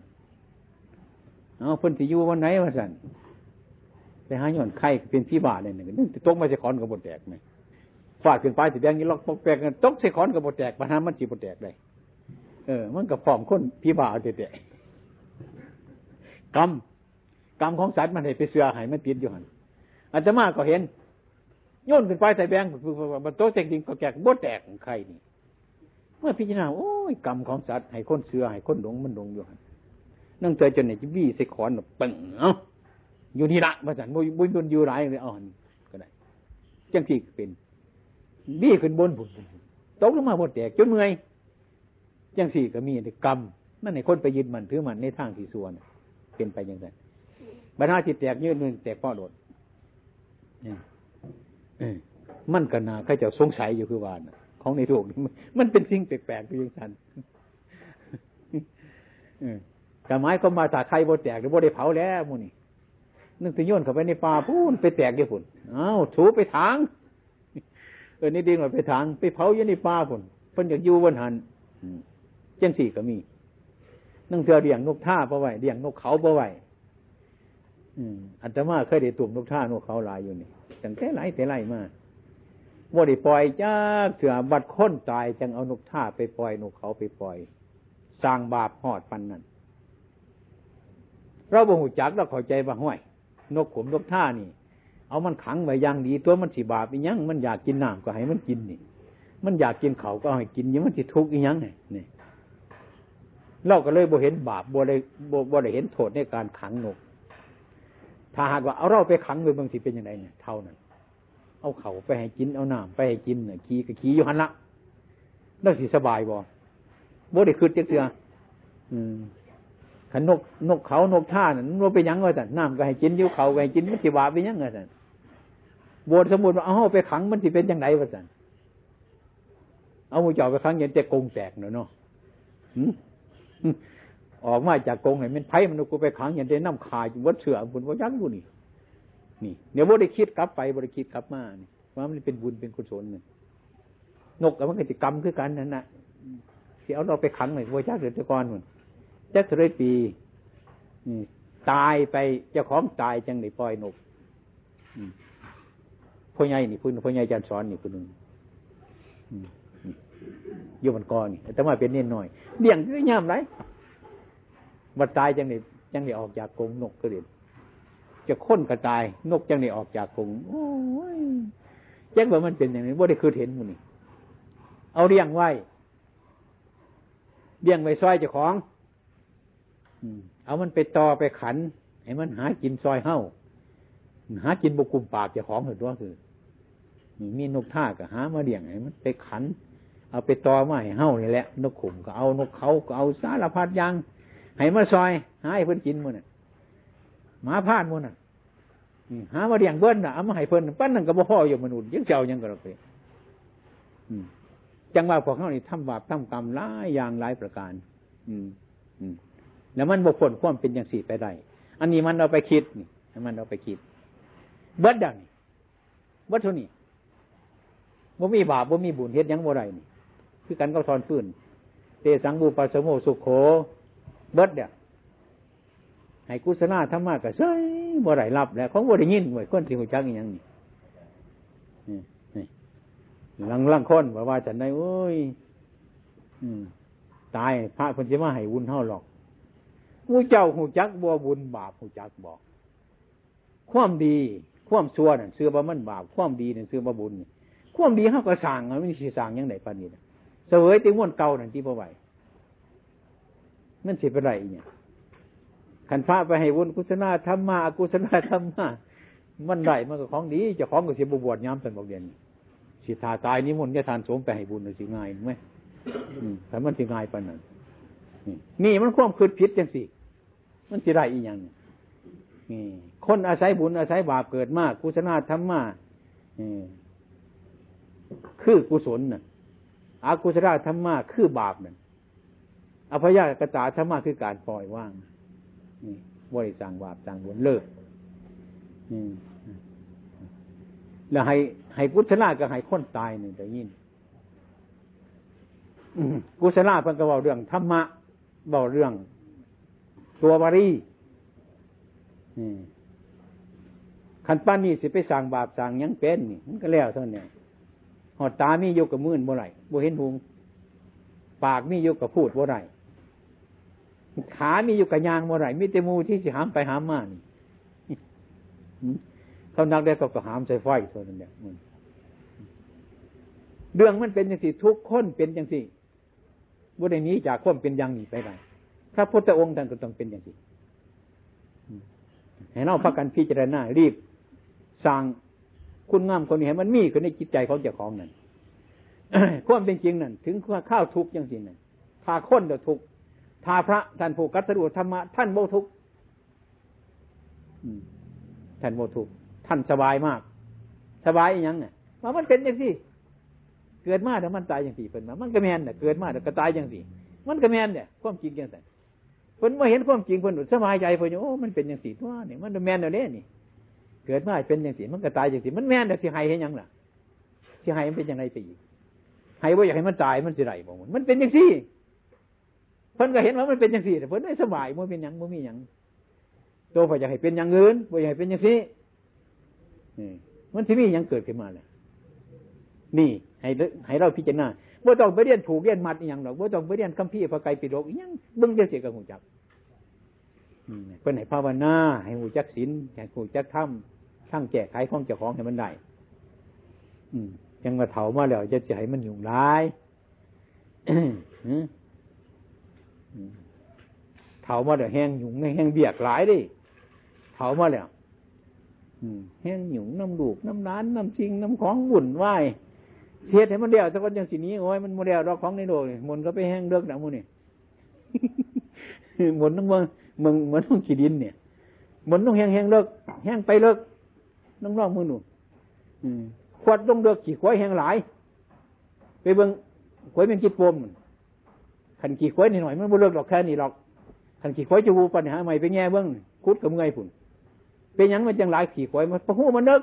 เอาเพิ่นสิอยู่วันไหนวะสันไปหาโยนไข่เป็นพี่บาเนี่ยนึงตกมาจะขอนกับบทแตกไหมฟาดขึ้นไปสิแดงนี้ล็อกปกแปกกันตกใส่ขอนกับบทแตกปัญหามันจีบทแตกได้เออ มันกับฟอมคนพี่บาวเตะกรรมกรรมของสัตว์มันให้ไปเสือให้มันติดอยู่หันอาจจะมาก็เห็น โยนขึ้นไปใส่แบงมันโตแตกจริงก็แกกบดแตกของใครนี่ เมื่อพิจารณาโอ้ยกรรมของสัตว์ให้คนเสือให้คนหลงมันหลงอยู่นั่งใจจนเนี่ยจะวี่ใส่ขอนปึงเอ้าอยู่นี่ละมาสันบุญบุญอยู่ไรเลยอ่อนก็ได้จังที่เป็นบี้ขึ้นบนผุนตกลงมาบดแตกจนเมื่อยยังสี่ก็มีกรรมนั่นในคนไปยึดมันถือมันในทางที่ส่วนเป็นไปอย่างไรบรรดาจิตแตกยืดนึงแตกพ่อโดด มันกันนาใครจะสงสัยอยู่คือวานของในโลกนี้มันเป็นสิ่งแปลกๆไปอย่างนั้นกระไม้ก็มาถาใครบ่แตกหรือบ่ได้เผาแล้วมูนี่นึกถึงโยนเข้าไปในป่าพูนไปแตกยี่ปุ่นอ้าวถูไปทางเออนี่ดินว่าไปทางไปเผาอยู่ในป่าปุ่นเพิ่นอยากอยู่บนหันเจังสี่ก็มีนั่งเธอเลี้ยงนกท่าปะไว้เลี้ยงนกเขาปะไว้อันตมาเคยได้ตุ่มนกท่านกเขาลายอยู่นี่ จังแค่ไหลแต่ไหลมาบ่ได้ปล่อยจ้าเถื่อบัดค้นตายจังเอานกท่าไปปล่อยนกเขาไปปล่อย สร้างบาปหอดปันนั่นเราบ่หูจักเราเข้าใจว่าห้วย นกขมนกท่านี่ เอามันขังไว้อย่างดีตัวมันสีบาปอีหยังมันอยากกินน้ำก็ให้มันกินนี่ มันอยากกินเขาก็ให้กินยังมันสิทุกข์อีหยังไงนี่เราก็เลยบ่เห็นบาปบ่ได้บ่บ่ได้เห็นโทษในการขังนก ถ้าหากว่าเอาเราไปขังไว้บางทีเป็นยังไงเนี่ยเท่านั้น เอาเขาไปให้กินเอาน้ำไปให้กินเนี่ยขี่ก็ขี่อยู่หันละนั่นสิสบายบ่บ่ได้คืดจักเสืออืมขันนกนกเขานกท่านั่นนกไปยังไงแต่น้ำก็ให้กินอยู่เขาก็ให้กินมันสิบาปไปยังไงแต่บวชสมมติว่าเอาไปขังมันสิเป็นยังไงวะสันเอามือจ่อไปขังยันจะกงแตกเนาะเนาะ ออกมาจากกงไหนมันไพ่มันกูไปขังอยันจะน้ำขาจวัดเสือบุญวัดยักษ์ดูนี่นี่เดี๋ยวบ่ได้คิดกลับไปบ่ได้คิดกลับมานี่ว่ามันเป็นบุญเป็นกุศลเนี่ยนกกับมันกิจกรรมคือกันนั่นนะที่เอาเราไปขังหน่อยวัดยักษ์เดือดตะกอนมันจักรปีตายไปเจ้าของตายจังไหนปล่อยนกพ่อใหญ่นี่คุณพ่อใหญ่จันสอนนี่คุณหนึ่งอยู่มันกอนี่แต่ว่าเป็นเน้นหน่อยเดี่ยงก็ย่ำไร บัดตายจังไหนจังไหนออกจากกรงนกกระเด็นจะค้นกระจาย นกจังไหนออกจากกรงโอ้ยจังว่ามันเป็นอย่างนี้ว่าได้คือเห็นมันนี่เอาเลี้ยงไว้เลี้ยงไว้ซอยเจ้าของเอามันไปต่อไปขันให้มันหากินซอยเฮ้าหากินบุกุมปากเจ้าของเห็นว่าคือมีนกท่าก็หามาเลี้ยงให้มันไปขัน เอาไปต่อมาให้เฮ้านี่แหละ นกขุมก็เอานกเขาก็เอาสารพัดยัง ให้มาซอยหาให้เพิ่นกินมือน่ะหมาพาดมือน่ะหามาเลี้ยงเบิ้นน่ะเอามาให้เพิ่นปั้นนั่นก็บ่ออยู่มนุษย์ยังเจ้ายังก็ดอกไปจังว่าพวกเขานี่ทำบาปทำกรรมหลายอย่างหลายประการ อืม อืม แล้วมันบ่พ้นความเป็นอย่างสี่ไปได้อันนี้มันเอาไปคิดนี่มันเอาไปคิด เบิดดังนี่เบิดเท่านี้บ่มีบาปบ่มีบุญเฮ็ดยังบ่ไรนี่ คือกันก็ทอนฟื้นเตสังบูปัสโมสุขโข เบิดเดี่ยให้กุศลธรรมะก็ใช่บ่ไรรับแล้วเขาบ่ได้ยินไว้คนที่หัวจักอย่างนี้ลังลังคนว่าว่าจะได้โอ้ยตายพระคนจะมาให้บุญเท่าหรอกมูเจ้าหูจักบัวบุญบาปหูจักบอก ความดี ความชั่วนั่นเสื้อบ่มันบาปความดีนั่นเสื้อบ่บุญ ความดีเขาก็สั่งมันไม่ใช่สั่งยังไงปานนี้เสวยติม้วนเก่านั่นที่บ่ไหว นั่นสิเป็นไรเนี่ยขันพระไปให้วุญกุศลธรรมะอกุศลธรรมะมันได้มันก็ของดีจะของก็เสียบวชย้ำสันบอกเดียนสิทาตายนิมนต์จะทานสมไปให้บุญสิง่ายไหมแต่มันสิง่ายปานนั้นนี่มันความคืดผิดจังสิมันสิได้อีกอย่างนี่คนอาศัยบุญอาศัยบาปเกิดมากกุศลธรรมะคือกุศลน่ะอากุศลธรรมะคือบาปนั่น อภยากตาธรรมะคือการปล่อยว่างนี่บริสั่งบาปสั่งบุญเลิกแล้วให้ให้กุศลาก็ให้คนตายหนึ่งแต่ยินกุศลาเพิ่นก็บอกเรื่องธรรมะบอกเรื่อง ตัวบารีขันป้านนี่สิไปสั่งบาปสั่งยังเป็นนี่มันก็แล้วเท่านี้หอดตามียกกับมือนบ่ไรบ่เห็นหุงปากมียกกับพูดบ่ไร ขา มีอยู่กับยางบ่ไรมีแต่มูที่สิหามไปหามมานี่เขานักได้ก็ก็หามใส่ไฟเท่านั้นเนี่ยเรื่องมันเป็นอย่างสิทุกคนเป็นอย่างสิบ่ได้นี้จากความเป็นอย่างนี้ไปได้ถ้าพุทธองค์ท่านก็ต้องเป็นอย่างสิให้เราพักกันพิจารณารีบสร้างคุณงามคนนี้ให้มันมีขึ้นในจิตใจของเจ้าของนั่นความเป็นจริงนั่นถึงข้าวทุกข์อย่างสินั่นพาคนเดือดทุกข์ ถ้าพระท่านผู้กัตรุธรรมะท่านโมทุกท่านโมทุกท่านสบายมาก สบายอย่างเนี่ยว่ามันเป็นอย่างที่เกิดมาแล้วมันตายอย่างสี่เป็นมามันก็แมนเนี่ยเกิดมาแล้วก็ตายอย่างสี่มันก็แมนเนี่ยความจริงอย่างไรเพิ่นมาเห็นความจริงเพิ่นสบายใจเพิ่นโอ้มันเป็นอย่างสี่ตัวนี่มันแมนเดี๋ยนี้นี่ เกิดมาเป็นอย่างสี่มันก็ตายอย่างสี่มันแมนแต่สิหายเห็นยังล่ะสิหายมันเป็นยังไงไปอีกหายว่าอยากให้มันตายมันสิไรบอกมันเป็นอย่างสี่ เพิ่นก็เห็นว่ามันเป็นอย่างสี่เพิ่นได้สบายมันเป็นอย่างมันมีอย่างตัวพออยากให้เป็นอย่างเงินพออยากให้เป็นอย่างสี่มันที่มีอย่างเกิดขึ้นมาเลยนี่ ให้ให้เราพิจารณาว่าต้องไปเรียนผูกเรียนมัดอย่างหรอกว่าต้องไปเรียนคัมภีร์พระไกรปิฎกยังบึ้งจะเสียกับหูจักเพื่อนให้ภาวนาให้หูจักศีลให้หูจักธรรมช่างแก้ไขของเจ้าของให้มันได้ยังมาเถามาแล้วจะจะให้มันยุ่งร้าย เถามาแล้วแห้งหยุ่งแห้งเบียกหลายดิเถามาแล้วแห้งหยุ่งน้ำลูกน้ำร้านน้ำชิงน้ำของบุ่นไหวเสียให้มันเดียวแต่วันยังสีนี้โอ้ยมันโมเดลรอกของในโลกมันก็ไปแห้งเลิกนะมูนี่มันต้องเมืองเมืองเหมือนต้องขีดินเนี่ยมันต้องแห้งแห้งเลิกแห้งไปเลิกน้องร้องมือหนูขวดต้องเลิกขี่ควายแห้งหลาย ไปเบิ่งควายเป็นกิดปม ขันขี่ควายนิดหน่อยมันบ่เลิกหรอกแค่นี้หรอกขันขี่ควายจะวูปัญหาใหม่ไปแง่เบื้องคุดกับเงยผุนเป็นยังมันจังหลายขี่ควายมันพะหูมันเลิก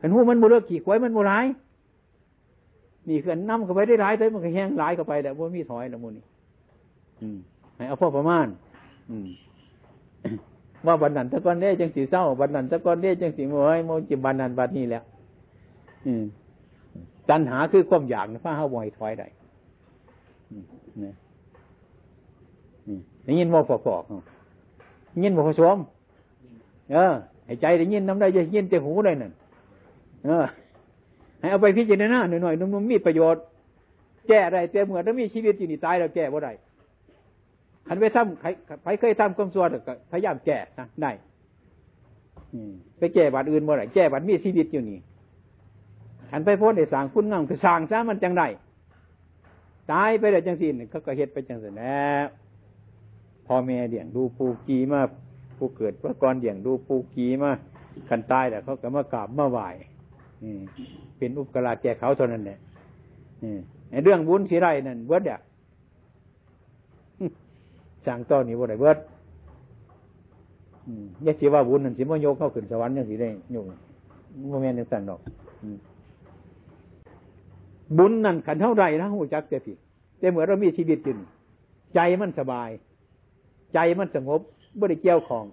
ขันหูมันบ่เลิกขี่ควายมันบ่ร้ายนี่คือน้ำเข้าไปได้ร้ายแต่มันก็แห้งหลายเข้าไปแต่ว่ามีถอยละมูนี่ให้เอาพ่อประมาณ อืมว่าบันนันตะกอนเด้จังสีเศร้าบันนันตะกอนเด้จังสีโมยโมจิบันนันบัดนี้แล้วอืมตัณหาคือความอยากนะพระเฮาบ่อยถอยได้ นี่ยินว่าฟอกยินว่าผสมเออให้ใจได้ยินน้ำได้จะยินจะหูได้นั่นเออ ให้เอาไปพิจารณาหน่อยๆนุ่มๆมีประโยชน์ แก้ได้แต่เมื่อถ้ามีชีวิตอยู่นี่ตายแล้วแก้บ่ได้ขันไปทำใครใครเคยทำกรมสวดก็พยายามแก้นะได้ไปแก้บัตรอื่นบ่ได้แก้บัตรมีชีวิตอยู่นี่ขันไปพ้นในสางคุณงามคือสางซะมันจังได้ ตายไปแล้วจังสินเขาก็เฮ็ดไปจังสินแล้วพ่อแม่เลี้ยงดูปูกีมาผู้เกิดพระกรเลี้ยงดูปูกีมาคันตายแล้วเขาก็มากราบมาไหว้เป็นอุปการะแก่เขาเท่านั้นแหละเรื่องบุญสิไรนั่นเวิร์ดอะสั่งต้อนนี่บ่ได้เวิร์ดยาสีว่าบุญนั่นสิมโยกเข้าขึ้นสวรรค์ยังสิได้โยกโมเมนต์ยังสั่นดอก บุญนั่นขันเท่าไรนะหูจักแต่ผิดแต่เหมือนเรามีชีวิตอยู่ใจมันสบาย ใจมันสงบบ่ได้เกี่ยวของ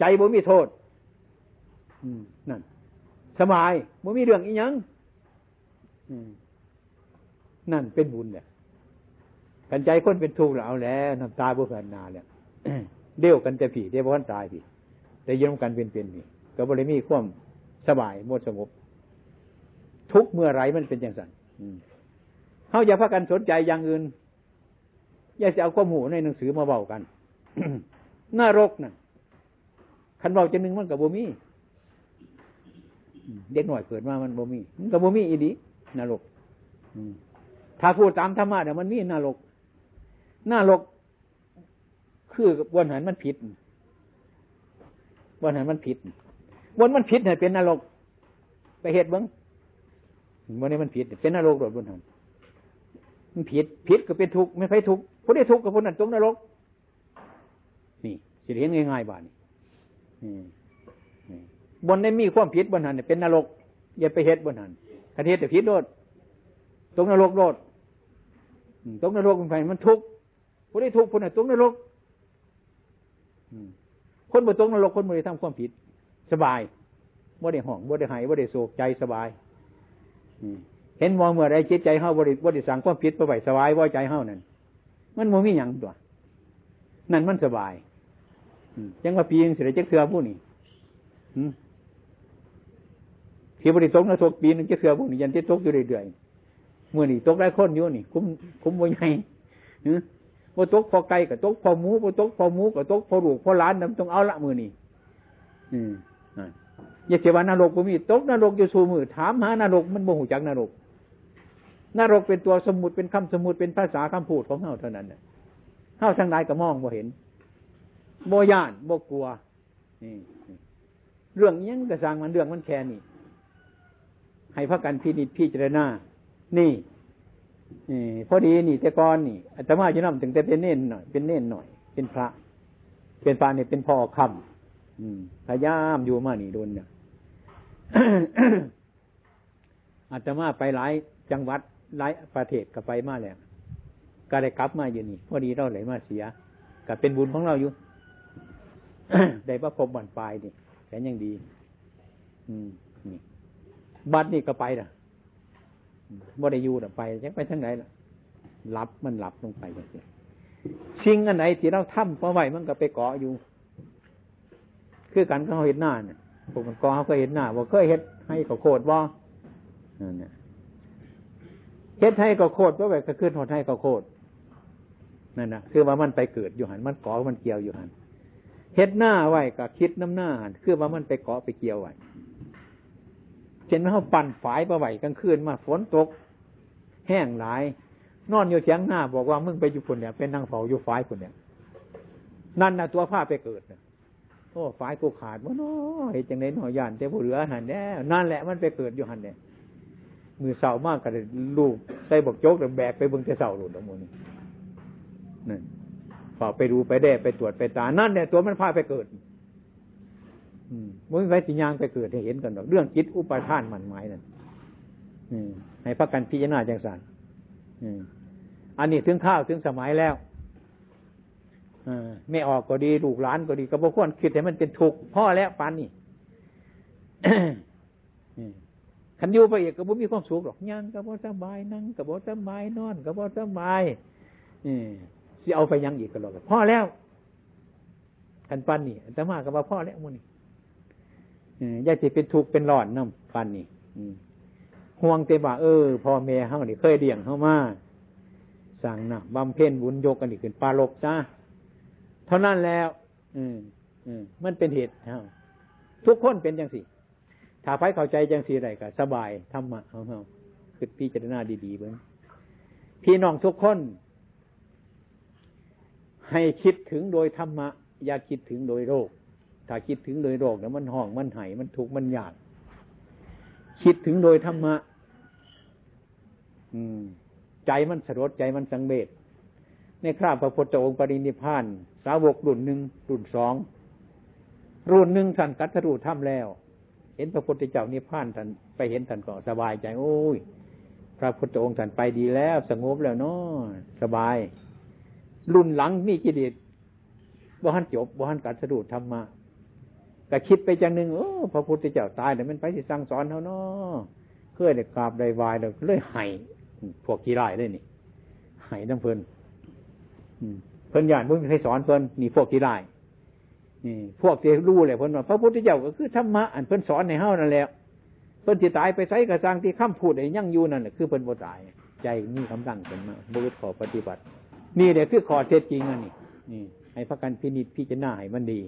ใจบ่มีโทษนั่นสบายบ่มีเรื่องอีหยังนั่นเป็นบุญเนี่ยกันใจคนเป็นทุกข์แล้วแล้วน้ำตาบุพันนาเนี่ยเดี่ยวกันแต่ผีเดี่ยววันตายผีแต่ยืมกันเป็นเป็นผีก็บริมีความสบายหมดสงบ ทุกเมื่อไรมันเป็นอย่างสันเขาอย่าพักกันสนใจอย่างอื่น อย่าจะเอาข้อมูลในหนังสือมาเบากันนรกนะ่ะคันเบาจะหนึ่งมันกับโบมีเด็กหน่อยเกิดมามันโบมีมันกับโบมีอีดีนรกถ้าพูดตามธรรมะเนี่ยมันมีนรกนรกคือวันหันมันผิดวันหันมันผิดวันมันผิดเนี่ยเป็นนรกไปเหตุบ้าง วันนี้มันผิด เป็นนรกโดดบนหันมันผิดผิดก็เป็นทุกข์ไม่ใช่ทุกข์ผู้ได้ทุกข์กับคนนั้นตกนรก นี่สิเห็นง่ายๆบ้านี่บนได้มีความผิดบนหันเป็นนรก อย่าไปเหตุบนหันคดีแต่ผิดโดดตกนรกโดดตกนรกมันไปมันทุกข์ผู้ได้ทุกข์คนนั้นตกนรกคนบ่ตกนรกคนบ่ได้ทำความผิด สบายบ่ได้ห่องบ่ได้หายบ่ได้โศกใจสบาย เห็นมองเมื่อไรจิตใจเฮาบ่ได้บ่ได้สั่งความผิดไปไหวสบายว่าใจเฮานั่นมันโมมีหยังตัว นั่นมันสบายยังว่าปีนึงเสียจักเสือผู้นี้ที่บริตกนะตกปีนึงจักเสือผู้นี้ยันที่ตกอยู่เรื่อยๆเมื่อนี่ตกได้คนอยู่นี่ คุ้มคุ้มบ่ใหญ่บ่ตกพอไก่กับตกพอหมูบ่ตกพอหมูกับตกพอลูกพอหลานนำต้องเอาละมือนี่อืม อย่าเสียว่านรกบ่มีตกนรกอยู่สู่มือถามหานรกมันบ่หูจักนรกนรกเป็นตัวสมุดเป็นคำสมุดเป็นภาษาคำพูดของเฮาเท่านั้นเฮาทางใดก็มองบ่เห็นบ่ย่านบ่กลัวนี่เรื่องยังกระสังมันเรื่องมันแค่นี้ให้พักกันพินิจพิจารณานี่พอดีนี่แต่ก่อนนี่อาตมาจะนำถึงแต่เป็นเน่นหน่อย เป็นเน่นหน่อย เป็นพระ เป็นพระเนี่ยเป็นพ่อคำพยายามอยู่มานี่โดนเนี่ย อาตมาไปหลายจังหวัดหลายประเทศก็ไปมาแล้วก็ได้กลับมาอยู่นี่พอดีเราเลยมาเสียก็เป็นบุญของเราอยู่ได้ประพบบันปลายนี่แค่ยังดี อืมนี่บัดนี่ก็ไปนะบ่ได้อยู่ไปยังไปทั้งไหนล่ะหลับมันหลับลงไปอย่างนี้สิ่งอันไหนที่เราทำเพราะไหวมันก็ไปเกาะอยู่ คือกันก็เขาเห็นหน้าเนี่ย พวกมันกอเขาเคยเห็นหน้าว่าเคยเห็ดให้เขาโคตรว่านั่นเนี่ยเฮ็ดให้เขาโคตรว่าแบบก็ขึ้นหดให้เขาโคตรนั่นนะคือว่ามันไปเกิดอยู่หันมันเกาะมันเกี่ยวอยู่หันเฮ็ดหน้าไว้กับคิดน้ำหน้าหันคือว่ามันไปเกาะไปเกี่ยวไว้เช่นเขาปั่นฝายประไหวกลางคืนมาฝนตก แห้งหลาย นอนอยู่เสียงหน้าบอกว่ามึงไปอยู่คนเนี่ยเป็นนางเฝ้าอยู่ฝายคนเนี่ยนั่นนะตัวผ้าไปเกิดนะ โอ้ฝายกูขาดวะเนาะเห็นจังไนหน่อยยานแต่ผู้เหลือหันแน่นั่นแหละมันไปเกิดอยู่หันเนี่ยมือเสามากกันลูกใส่บกโจกแบกไปเบิ่งจะเสาหลุดออกมานี่นั่นฝาไปดูไปแด้ไปตรวจไปตานั่นเนี่ยตัวมันพาไปเกิดมันไว้สิยางไปเกิดให้เห็นกันหรอกเรื่องจิตอุปทานมันหมายนั่นให้พักกันพิจารณาจังสันอันนี้ถึงข้าวถึงสมัยแล้ว ไม่ออกก็ดีลูกหลานก็ดีก็บ่ควรคิดให้มันเป็นทุกข์พ่อแล้วปานนี่ขันยูไปเอกก็บ่มีความสุขหรอกยังก็บ่สบายนั่งก็บ่สบายนอนก็บ่สบายสิเอาไปยังอีกก็หรอกพ่อแล้วกันปันนี่แต่มากับว่าพ่อแล้วมูนี่ยาสิเป็นทุกข์เป็นร้อนน้ำปันนี่ห่วงเตบ่าเออพ่อแม่เขานี่เคยเลี้ยงเขามาสั่งนะบำเพ็ญบุญยกกันอีกขึ้นปลาลกจ้า เท่านั้นแล้ว อืม อืม มันเป็นเหตุทุกคนเป็นจังสิถ้าไฟเข้าใจจังสี่ไรก็สบายธรรมะเขาเขาคือพี่จารณาดีๆเบิ้งพี่น้องทุกคน ให้คิดถึงโดยธรรมะ อย่าคิดถึงโดยโรค ถ้าคิดถึงโดยโรคเนี่ยมันห้องมันไห้มันทุกข์มันยาก คิดถึงโดยธรรมะ อืม ใจมันสลดใจมันสังเบชในคราบพระพุทธองค์ปรินิพาน สาวกรุ่นหนึ่งรุ่นสองรุ่นหนึ่งท่านกัตรูทำแล้ว เห็นพระพุทธเจ้านิพพานท่านไปเห็นท่านก็สบายใจ โอ้ย พระพุทธองค์ท่านไปดีแล้ว สงบแล้วเนาะสบาย รุ่นหลังมีกิเลสบ่หันจบบ่หันกัดสะดุดธรรมะก็คิดไปจังหนึ่งโอ้พระพุทธเจ้าตายแล้วมันไปสิสั่งสอนเขาเนาะเคยได้กราบได้วายแล้วเลยไห้พวกขี้ไร่เลยนี่ไห้น้ำเพลินเพิ่นญาติเพิ่นให้สอนเพิ่นนี่พวกขี้ไร่นี่พวกที่รู้เลยเพิ่นว่าพระพุทธเจ้าก็คือธรรมะอันเพิ่นสอนในเฮานั่นแหละเพิ่นที่ตายไปใช้กระซังที่คำพูดไอ้ยั่งยูนั่นแหละคือเพิ่นบ่ตาย ใจมีกำลังเป็นมาบุรุษขอปฏิบัติ นี่เดี๋ยวคือขอเท็จจริงอันนี้นี่ให้พักกันพินิจพิจารณาให้มันดี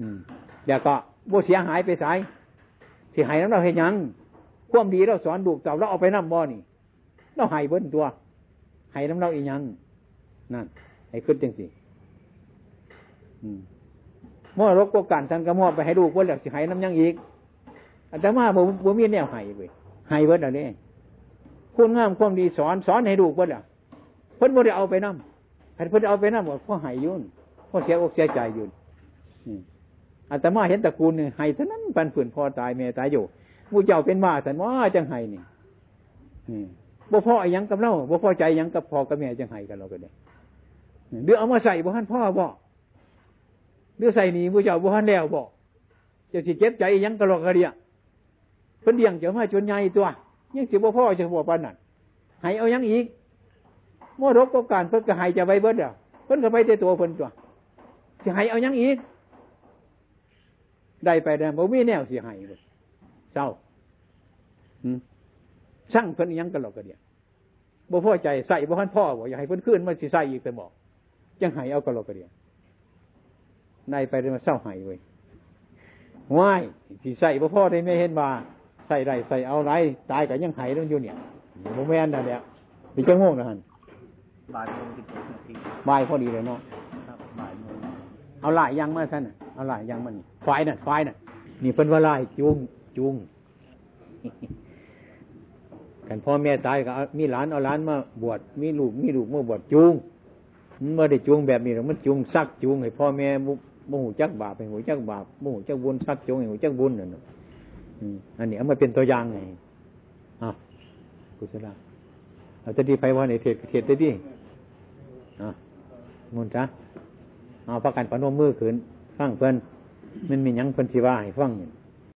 อืมเดี๋ยวก็บ่เสียหายไปสายที่หายน้ำเราเห็นยังความดีเราสอนดูกเต่าเราเอาไปน้ำบ่อนี่ เราหายเบิ้นตัวหายน้ำเราอีกยังนั่น ให้ขึ้นจังสิมอรกก็การท่านก็มอบไปให้ลูกว่าแล้วสิหายน้ำยังอีกอาจารย์มาบ่บ่มีแนวหายไปหายเบิ้นอะไรคุณงามความดีสอนสอนให้ลูกว่าแล้วเพิ่นบ่ได้เอาไปน้ำเพิ่นเอาไปน้ำหมดเพราะหายยุ่นพราะเสียอกเสียใจยุ่นอาตมาเห็นตระกูลนี่ยไห้เท่านั้นปันฝืนพ่อตายแม่ตายอยู่มู่เจ้าเป็นมาสันว่าจังไห้นี่บ่พ่ออยังกับเราบ่พ่อใจยังกับพ่อกับแม่จังไห้กันเราก็ได้ เดือเอามาใส่บ่ฮันพ่อบ่เดือใส่หนีมูเจ้าบ่ฮันแล้วบ่จะสิเจ็บใจยังกระโลกกระเดียเพิ่นเดียงเจ้ามาจนใหญ่ตัวยังสิบ่พ่อจะบ่ปานนั้นให้เอายังอีกมอรกก็การเพิ่นก็ให้จะไว้เบิดอะเพิ่นก็ไปแต่ตัวเพิ่นตัวสิให้เอายังอีกได้ไปได้บ่มีแนวเสียหายเลยเศร้าช่างเพิ่นยังกันหรอกกระเดียบ่พอใจใส่บ่ทันพ่อบ่อยากให้เพิ่นขึ้นมันสิใส่อีกแต่บอก ยังหายเอากันหรอกกระเดียได้ไปได้มาเศร้าหายเว้ยว่ายสิใส่บ่พ่อได้ไม่เห็นว่าใส่ไรใส่เอาไรตายกับยังหายต้องอยู่เนี่ยบ่แม่นนั่นแหละมีจังโง่นะฮันบ่ายโมงสิบนาทีบ่ายพอดีเลยเนาะบ่ายโมงเอาหลายยังมาท่านเอาหลายยังมันควายน่ะควายน่ะ นี่เป็นว่าลายจุงจุงกันพ่อแม่ตายก็มีหลานเอาหลานมาบวชมีลูกมีลูกมาบวชจุง มันไม่ได้จุงแบบนี้หรอกมันจุงซักจุงให้พ่อแม่โมโหจักบาปให้หูจักบาปโมโหจักบุญซักจุงให้หูจักบุญนั่นอันนี้เอามาเป็นตัวอย่างไงอะกุศลเราจะดีไปว่าในเทศเทศได้ดีอะมุนจ้ะเอาประกันปนมมือขืนฟังเพื่อนมันมียังเพิ่นสิว่าให้ฟัง